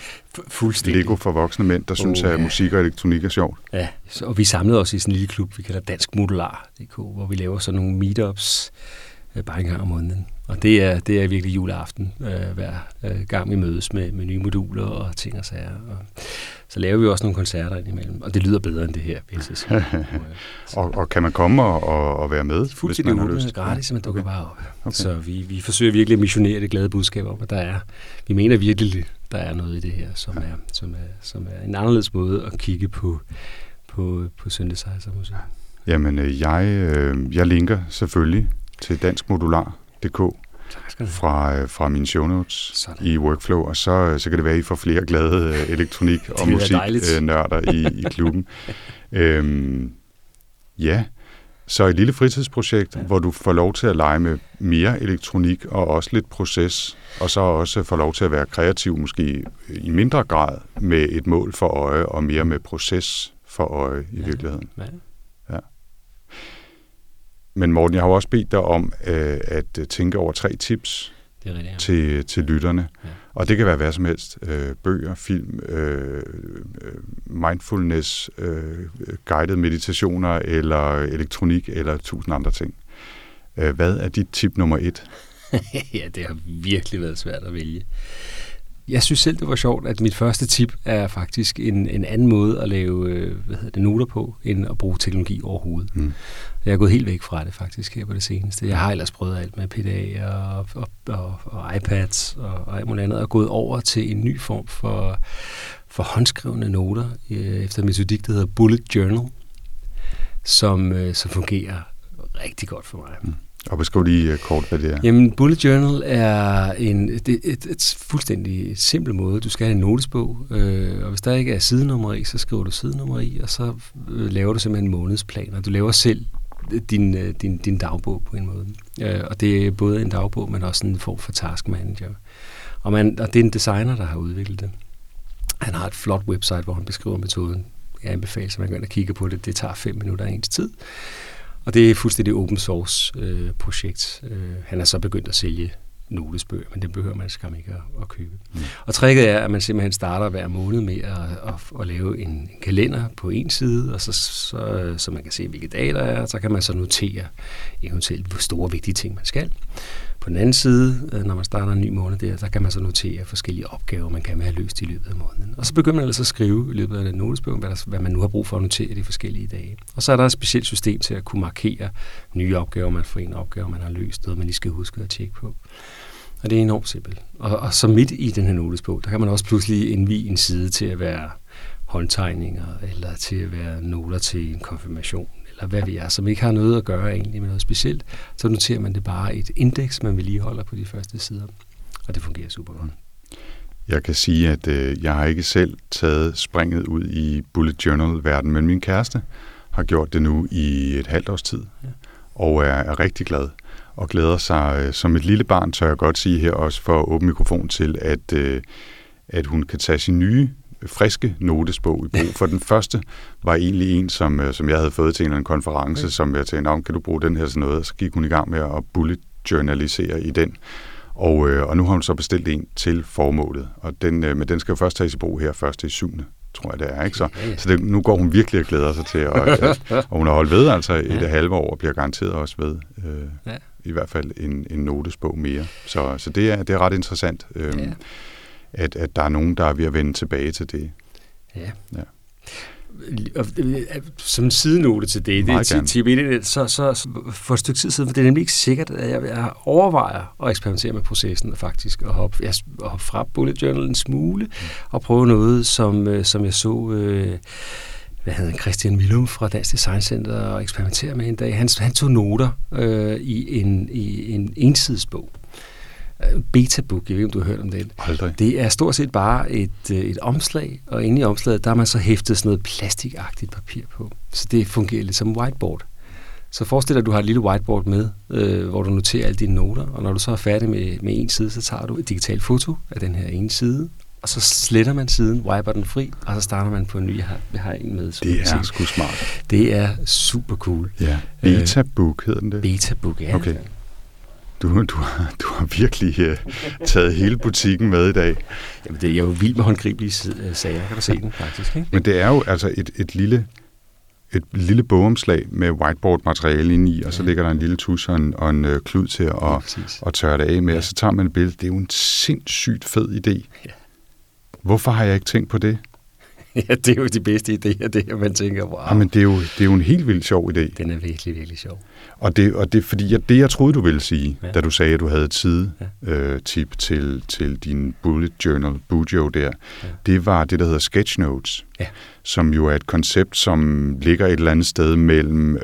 Fuldstændig. Lego for voksne mænd, der oh, synes, at ja. musik og elektronik er sjovt. Ja, så, og vi samlede os i sådan en lille klub, vi kalder Dansk Modular.dk, hvor vi laver sådan nogle meetups øh, bare en gang om måneden. Og det er, det er virkelig juleaften, øh, hver øh, gang vi mødes med, med nye moduler og ting og sager. Og så laver vi også nogle koncerter indimellem, og det lyder bedre end det her, vil jeg sige. og, og kan man komme og, og, og være med? Fuldstændig hvis man har lyst? gratis, men dukker okay. bare op. Okay. Så vi, vi forsøger virkelig at missionere det glade budskab om, at der er, vi mener virkelig, der er noget i det her, som er, som er, som er en anderledes måde at kigge på, på, på synthesizer musik. Jamen, øh, jeg, øh, jeg linker selvfølgelig til danskmodular.dk fra, øh, fra mine show notes Sådan. i Workflow, og så, så kan det være, at I får flere glade øh, elektronik- og musiknørder i, i klubben. øhm, ja, så et lille fritidsprojekt, ja. hvor du får lov til at lege med mere elektronik og også lidt proces, og så også får lov til at være kreativ, måske i mindre grad, med et mål for øje og mere med proces for øje i ja. virkeligheden. Ja. Men Morten, jeg har også bedt dig om øh, at øh, tænke over tre tips det er rigtigt, ja. til, til lytterne. Ja. Og det kan være hvad som helst. Øh, bøger, film, øh, øh, mindfulness, øh, guided meditationer, eller elektronik, eller tusind andre ting. Øh, hvad er dit tip nummer et? ja, det har virkelig været svært at vælge. Jeg synes selv, det var sjovt, at mit første tip er faktisk en, en anden måde at lave øh, hvad hedder det, noter på, end at bruge teknologi overhovedet. Mm. Jeg er gået helt væk fra det faktisk her på det seneste. Jeg har ellers prøvet alt med PDA og, og, og, og iPads og, og alt muligt andet, og gået over til en ny form for, for håndskrevne noter øh, efter en metodik, der hedder Bullet Journal, som, øh, som fungerer rigtig godt for mig. Mm. Og beskriv lige øh, kort, hvad det er. Jamen, Bullet Journal er en det, et, et, et fuldstændig simpel måde. Du skal have en notesbog, øh, og hvis der ikke er sidenummer i, så skriver du sidenummer i, og så øh, laver du simpelthen en månedsplan, og du laver selv øh, din, øh, din, din dagbog på en måde. Øh, og det er både en dagbog, men også en form for task manager. Og, man, og det er en designer, der har udviklet det. Han har et flot website, hvor han beskriver metoden. Jeg anbefaler, at man går ind og kigger på det. Det tager fem minutter af ens tid. Og det er fuldstændig open source øh, projekt. Øh, han er så begyndt at sælge notesbøger, men det behøver man skam ikke at, at købe. Mm. Og tricket er, at man simpelthen starter hver måned med at, at, at lave en, en kalender på en side, og så, så, så man kan se, hvilke dage der er, og så kan man så notere eventuelt, hvor store vigtige ting man skal. På den anden side, øh, når man starter en ny måned der, der kan man så notere forskellige opgaver, man kan have løst i løbet af måneden. Og så begynder man altså at skrive i løbet af den notesbog, hvad, der, hvad man nu har brug for at notere de forskellige dage. Og så er der et specielt system til at kunne markere nye opgaver, man får en opgave, man har løst, noget man lige skal huske at tjekke på. Og det er enormt simpelt. Og, og så midt i den her notesbog, der kan man også pludselig indvige en side til at være håndtegninger, eller til at være noter til en konfirmation, eller hvad vi er, som ikke har noget at gøre egentlig med noget specielt, så noterer man det bare i et indeks, man vedligeholder på de første sider. Og det fungerer super godt. Jeg kan sige, at øh, jeg har ikke selv taget springet ud i bullet journal-verden, men min kæreste har gjort det nu i et halvt års tid, ja. og er, er rigtig glad og glæder sig øh, som et lille barn, tør jeg godt sige her også for at åbne mikrofon til, at, øh, at hun kan tage sin nye friske notesbog i brug. For den første var egentlig en, som, øh, som jeg havde fået til en eller anden konference, okay. som jeg tænkte, om kan du bruge den her sådan noget? Så gik hun i gang med at bullet journalisere i den. Og, øh, og nu har hun så bestilt en til formålet. Og den, øh, men den skal jo først tages i brug her først i syvende tror jeg det er. Ikke? Så, så det, nu går hun virkelig og glæder sig til, at, at, og hun har holdt ved altså i ja. halve år, og bliver garanteret også ved. Øh, ja i hvert fald en, en notesbog mere. Så, så det, er, det er ret interessant, øhm, ja. At, at der er nogen, der er ved at vende tilbage til det. Ja. ja. som en sidenote til det, det er tip 1, så, så, så for et stykke tid siden, for det er nemlig ikke sikkert, at jeg, jeg overvejer at eksperimentere med processen faktisk, og hoppe, jeg, hoppe fra bullet journal en smule, mm. og prøve noget, som, som jeg så... Øh, hvad hedder Christian Willum fra Dansk Design Center og eksperimentere med en dag. Han, han tog noter øh, i en, i en ensidsbog. Betabook, jeg ved ikke, om du har hørt om det. Aldrig. Det er stort set bare et, øh, et omslag, og inde i omslaget, der har man så hæftet sådan noget plastikagtigt papir på. Så det fungerer lidt som whiteboard. Så forestil dig, at du har et lille whiteboard med, øh, hvor du noterer alle dine noter, og når du så er færdig med, med en side, så tager du et digitalt foto af den her ene side, og så sletter man siden, wiper den fri, og så starter man på en ny. Jeg har, jeg har en med. Det er sgu smart. Det er super cool. Ja. Betabook hedder den det? Betabook, ja. Okay. Du, du, har, du har virkelig uh, taget hele butikken med i dag. Jamen, det er jo vildt med håndgribelige øh, sager, kan du se den faktisk. Ikke? Men det er jo altså et, et lille et lille bogomslag med whiteboard-materiale inde i, og så ligger der en lille tus og en, og en øh, klud til at, ja, at tørre det af med, ja. og så tager man et billede. Det er jo en sindssygt fed idé. Ja. Hvorfor har jeg ikke tænkt på det? ja, det er jo de bedste idéer, det her, man tænker, wow. Ja, men det er, jo, det er jo en helt vildt sjov idé. Den er virkelig, virkelig sjov. Og det, og det fordi jeg, det, jeg troede, du ville sige, ja. da du sagde, at du havde tid ja. øh, tip til, til din bullet journal, Bujo der, ja. det var det, der hedder sketch notes, ja. som jo er et koncept, som ligger et eller andet sted mellem øh,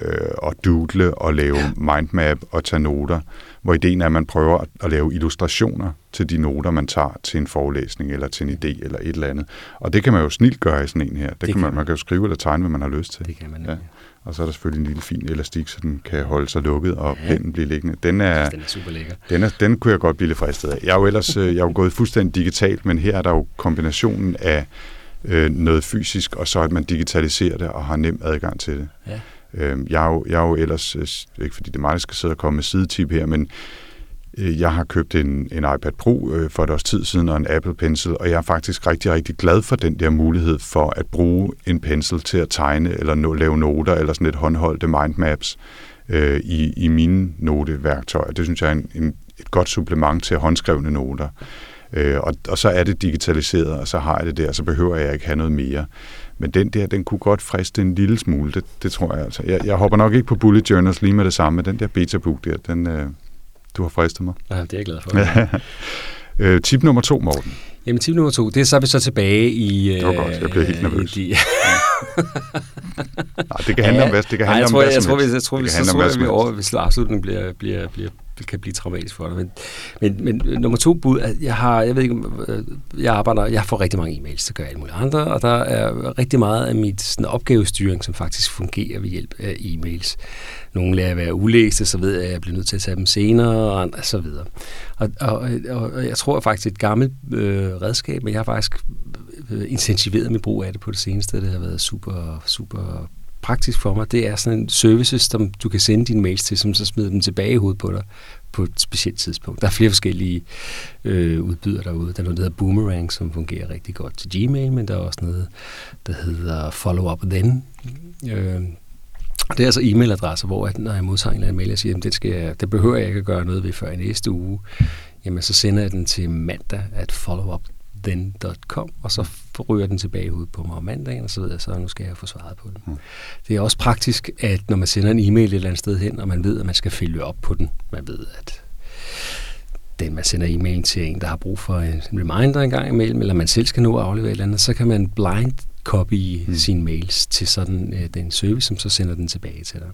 at doodle og lave ja. mindmap og tage noter hvor ideen er, at man prøver at lave illustrationer til de noter, man tager til en forelæsning eller til en idé eller et eller andet. Og det kan man jo snilt gøre i sådan en her. Det, det kan man, man kan jo skrive eller tegne, hvad man har lyst til. Det kan man ja. Og så er der selvfølgelig en lille fin elastik, så den kan holde sig lukket, og ja. pennen bliver liggende. Den er, den er super lækker. Den, er, den kunne jeg godt blive lidt fristet af. Jeg er jo ellers øh, jeg er jo gået fuldstændig digitalt, men her er der jo kombinationen af øh, noget fysisk, og så at man digitaliserer det og har nem adgang til det. Ja. Øh, jeg, er jo, jeg er jo ellers, øh, ikke fordi det er mig, der skal sidde og komme med sidetip her, men øh, jeg har købt en, en iPad Pro øh, for et års tid siden og en Apple Pencil, og jeg er faktisk rigtig, rigtig glad for den der mulighed for at bruge en pencil til at tegne eller no, lave noter eller sådan et håndholdte mindmaps øh, i, i mine noteværktøjer. Det synes jeg er en, en, et godt supplement til håndskrevne noter. Øh, og, og så er det digitaliseret, og så har jeg det der, så behøver jeg ikke have noget mere. Men den der, den kunne godt friste en lille smule, det, det tror jeg altså. Jeg, jeg hopper nok ikke på bullet journals lige med det samme, men den der beta-book der, den, øh, du har fristet mig. Ja, det er jeg glad for. øh, tip nummer to, Morten. Jamen, tip nummer to, det er så er vi så tilbage i... Det var godt, jeg bliver helt øh, nervøs. De... Nej, det kan handle om hvad, det kan handle om hvad jeg, tror, jeg, jeg tror, vi, så tror jeg, vi over, hvis afslutningen bliver, bliver, bliver kan blive traumatisk for dig. Men, men, men øh, nummer to bud, at jeg har, jeg ved ikke, øh, jeg arbejder, jeg får rigtig mange e-mails, der gør alle mulige andre, og der er rigtig meget af mit sådan, opgavestyring, som faktisk fungerer ved hjælp af e-mails. Nogle lader være ulæste, så ved jeg, at jeg bliver nødt til at tage dem senere, og, andre, og så videre. Og, og, og, og jeg tror faktisk, et gammelt øh, redskab, men jeg har faktisk øh, intensiveret min brug af det på det seneste. Det har været super, super praktisk for mig, det er sådan en services, som du kan sende dine mails til, som så smider dem tilbage i hovedet på dig på et specielt tidspunkt. Der er flere forskellige øh, udbydere derude. Der er noget, der hedder Boomerang, som fungerer rigtig godt til Gmail, men der er også noget, der hedder Follow Up Then. Øh, det er altså e-mailadresser, hvor at, når jeg modtager en eller anden mail, jeg siger, at det, skal jeg, det behøver jeg ikke at gøre noget ved før i næste uge, jamen så sender jeg den til mandag at follow up then.com, og så ryger den tilbage ud på mig om mandagen, og så ved jeg så, at nu skal jeg få svaret på den. Mm. Det er også praktisk, at når man sender en e-mail et eller andet sted hen, og man ved, at man skal følge op på den, man ved, at den, man sender e-mail til en, der har brug for en reminder en gang imellem, eller man selv skal nå at aflevere et eller andet, så kan man blind copy mm. sine mails til sådan øh, den service, som så sender den tilbage til dig.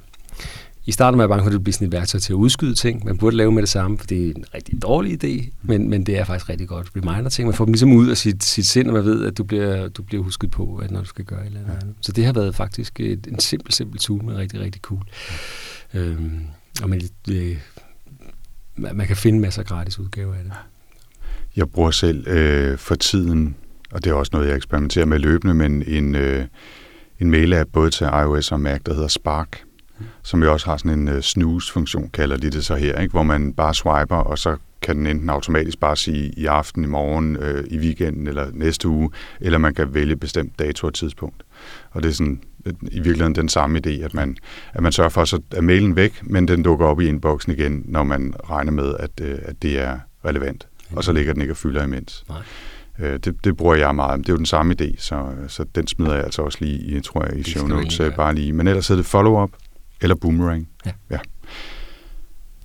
I starten var jeg bange for, at det blive sådan et værktøj til at udskyde ting. Man burde lave med det samme, for det er en rigtig dårlig idé, men, men det er faktisk rigtig godt reminder-ting. Man får dem ligesom ud af sit, sit sind, og man ved, at du bliver, du bliver husket på, at når du skal gøre et eller andet. Ja. Så det har været faktisk et, en simpel, simpel tool, men rigtig, rigtig cool. Ja. Øhm, og man, øh, man kan finde masser af gratis udgaver af det. Jeg bruger selv øh, for tiden, og det er også noget, jeg eksperimenterer med løbende, men en, øh, en mail-app både til iOS og Mac, der hedder Spark som jo også har sådan en uh, snooze-funktion, kalder de det så her, ikke? hvor man bare swiper, og så kan den enten automatisk bare sige i aften, i morgen, øh, i weekenden eller næste uge, eller man kan vælge bestemt dato og tidspunkt. Og det er sådan i virkeligheden den samme idé, at man, at man sørger for, så er mailen væk, men den dukker op i inboxen igen, når man regner med, at, øh, at det er relevant. Og så ligger den ikke og fylder imens. Nej. Øh, det, det bruger jeg meget. Det er jo den samme idé, så, så den smider jeg altså også lige i, tror jeg, i show notes. Ja. Bare lige. Men ellers er det follow-up eller boomerang. Ja. ja.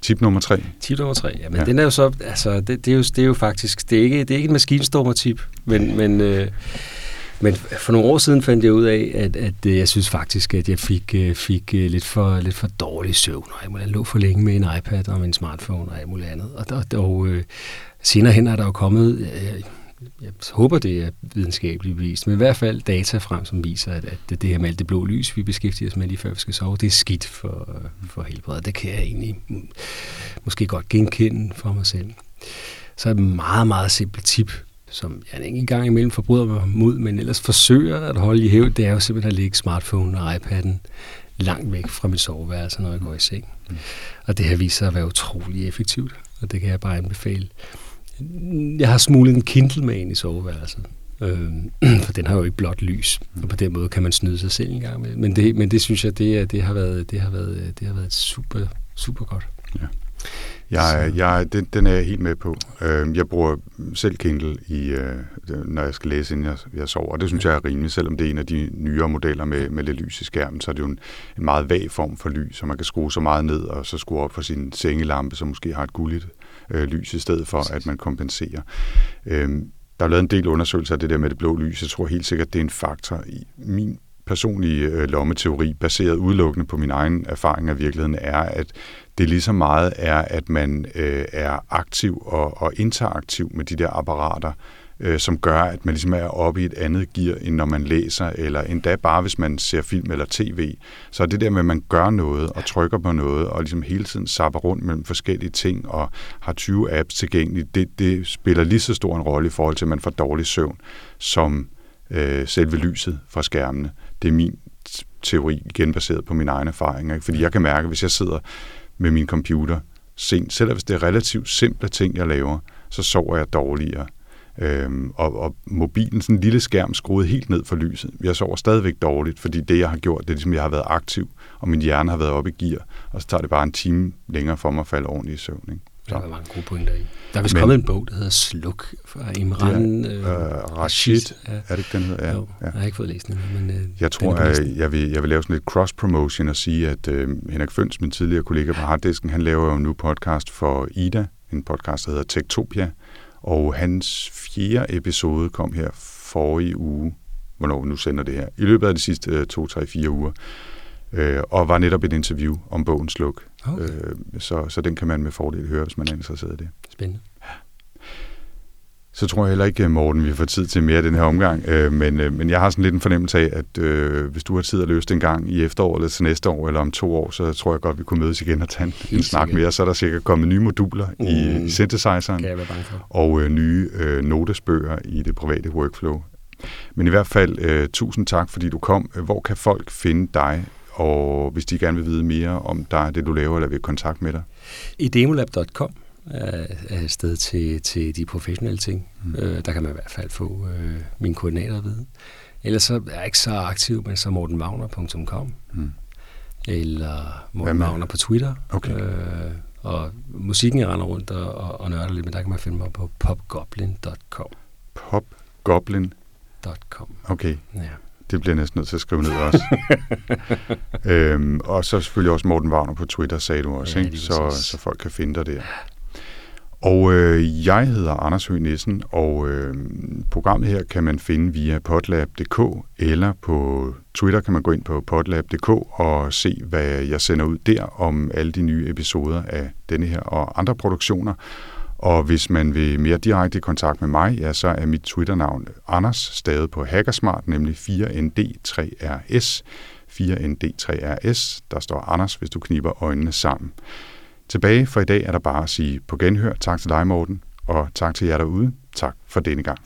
Tip nummer tre. Tip nummer tre, ja, men ja. den er jo så, altså, det, det, er jo, det er jo faktisk, det er ikke, det er ikke en maskinstormer-tip, men, men, øh, men for nogle år siden fandt jeg ud af, at, at øh, jeg synes faktisk, at jeg fik, øh, fik øh, lidt, for, lidt for dårlig søvn, og jeg lå for længe med en iPad og min smartphone og alt muligt andet. Og, og, og øh, senere hen er der jo kommet, øh, jeg håber, det er videnskabeligt bevist, men i hvert fald data frem, som viser, at, at det, her med alt det blå lys, vi beskæftiger os med lige før vi skal sove, det er skidt for, for helbredet. Det kan jeg egentlig måske godt genkende for mig selv. Så et meget, meget simpelt tip, som jeg ikke engang imellem forbryder mig mod, men ellers forsøger at holde i hævd, det er jo simpelthen at lægge smartphone og iPad'en langt væk fra mit soveværelse, når jeg går i seng. Mm. Og det har vist sig at være utrolig effektivt, og det kan jeg bare anbefale. Jeg har smuglet en Kindle med ind i soveværelset. Øh, for den har jo ikke blot lys, og på den måde kan man snyde sig selv en gang med. Men det, men det synes jeg, det, det, har været, det, har været, det har været super, super godt. Ja. Jeg, jeg, den, den er jeg helt med på. Øh, jeg bruger selv Kindle, i, øh, når jeg skal læse, inden jeg, jeg sover, og det synes jeg er rimeligt, selvom det er en af de nyere modeller med, med lidt lys i skærmen, så er det jo en, en meget vag form for lys, så man kan skrue så meget ned, og så skrue op for sin sengelampe, som måske har et gulligt øh, lys, i stedet for, at man kompenserer. Øh, der er lavet en del undersøgelser af det der med det blå lys. Jeg tror helt sikkert, det er en faktor. I min personlige øh, lommeteori, baseret udelukkende på min egen erfaring af virkeligheden, er, at det lige så meget er, at man øh, er aktiv og, og interaktiv med de der apparater, øh, som gør, at man ligesom er oppe i et andet gear, end når man læser, eller endda bare hvis man ser film eller tv. Så det der med, at man gør noget og trykker på noget, og ligesom hele tiden sapper rundt mellem forskellige ting, og har 20 apps tilgængelige, det, det spiller lige så stor en rolle i forhold til, at man får dårlig søvn, som øh, selve lyset fra skærmene. Det er min teori, igen baseret på mine egne erfaringer. Ikke? Fordi jeg kan mærke, hvis jeg sidder med min computer sent, selv hvis det er relativt simple ting, jeg laver, så sover jeg dårligere. Øhm, og, og mobilen, sådan en lille skærm, skruet helt ned for lyset. Jeg sover stadigvæk dårligt, fordi det, jeg har gjort, det er ligesom, jeg har været aktiv, og min hjerne har været oppe i gear, og så tager det bare en time længere for mig at falde ordentligt i søvn. Ikke? Så. Der er mange gode pointer i. Der er vist Men, kommet en bog, der hedder Sluk fra Imran ja, øh, øh, Rashid. Ja. Er det ikke den hedder? Ja, jo, ja. Jeg har ikke fået læst den. Men, øh, jeg tror, at jeg vil, jeg vil lave sådan lidt cross-promotion og sige, at øh, Henrik Føns, min tidligere kollega på Harddisken, han laver jo nu podcast for Ida, en podcast, der hedder Tektopia, og hans fjerde episode kom her forrige uge, hvornår nu sender det her, i løbet af de sidste øh, to, tre, fire uger, øh, og var netop et interview om bogen Sluk. Okay. Øh, så, så den kan man med fordel høre, hvis man er interesseret i det. Spændende. Så tror jeg heller ikke, Morten, vi får tid til mere den her omgang. Øh, men, øh, men jeg har sådan lidt en fornemmelse af, at øh, hvis du har tid at løse det en gang i efteråret eller til næste år eller om to år, så tror jeg godt, vi kunne mødes igen og tage en, en snak mere. Så er der sikkert kommet nye moduler mm. i, i synthesizeren og øh, nye øh, notesbøger i det private workflow. Men i hvert fald, øh, tusind tak, fordi du kom. Hvor kan folk finde dig og hvis de gerne vil vide mere om dig, det du laver, eller vil kontakt med dig? I demolab.com er et sted til, til de professionelle ting. Mm. Øh, der kan man i hvert fald få øh, mine koordinater at vide. Ellers så er jeg ikke så aktiv, men så mortenwagner.com mm. eller Morten Wagner på Twitter. Okay. Øh, og musikken, jeg render rundt og, og, og nørder lidt, men der kan man finde mig på popgoblin.com. Popgoblin.com. Okay. Ja. Det bliver næsten nødt til at skrive ned også. øhm, og så selvfølgelig også Morten Wagner på Twitter, sagde du også, ja, ikke? Så, så folk kan finde dig der. Og øh, jeg hedder Anders Høgh Nissen, og øh, programmet her kan man finde via podlab.dk, eller på Twitter kan man gå ind på podlab.dk og se, hvad jeg sender ud der om alle de nye episoder af denne her og andre produktioner. Og hvis man vil mere direkte i kontakt med mig, ja, så er mit Twitter-navn Anders, stadig på Hackersmart, nemlig 4ND3RS. 4ND3RS, der står Anders, hvis du kniber øjnene sammen. Tilbage for i dag er der bare at sige på genhør. Tak til dig, Morten, og tak til jer derude. Tak for denne gang.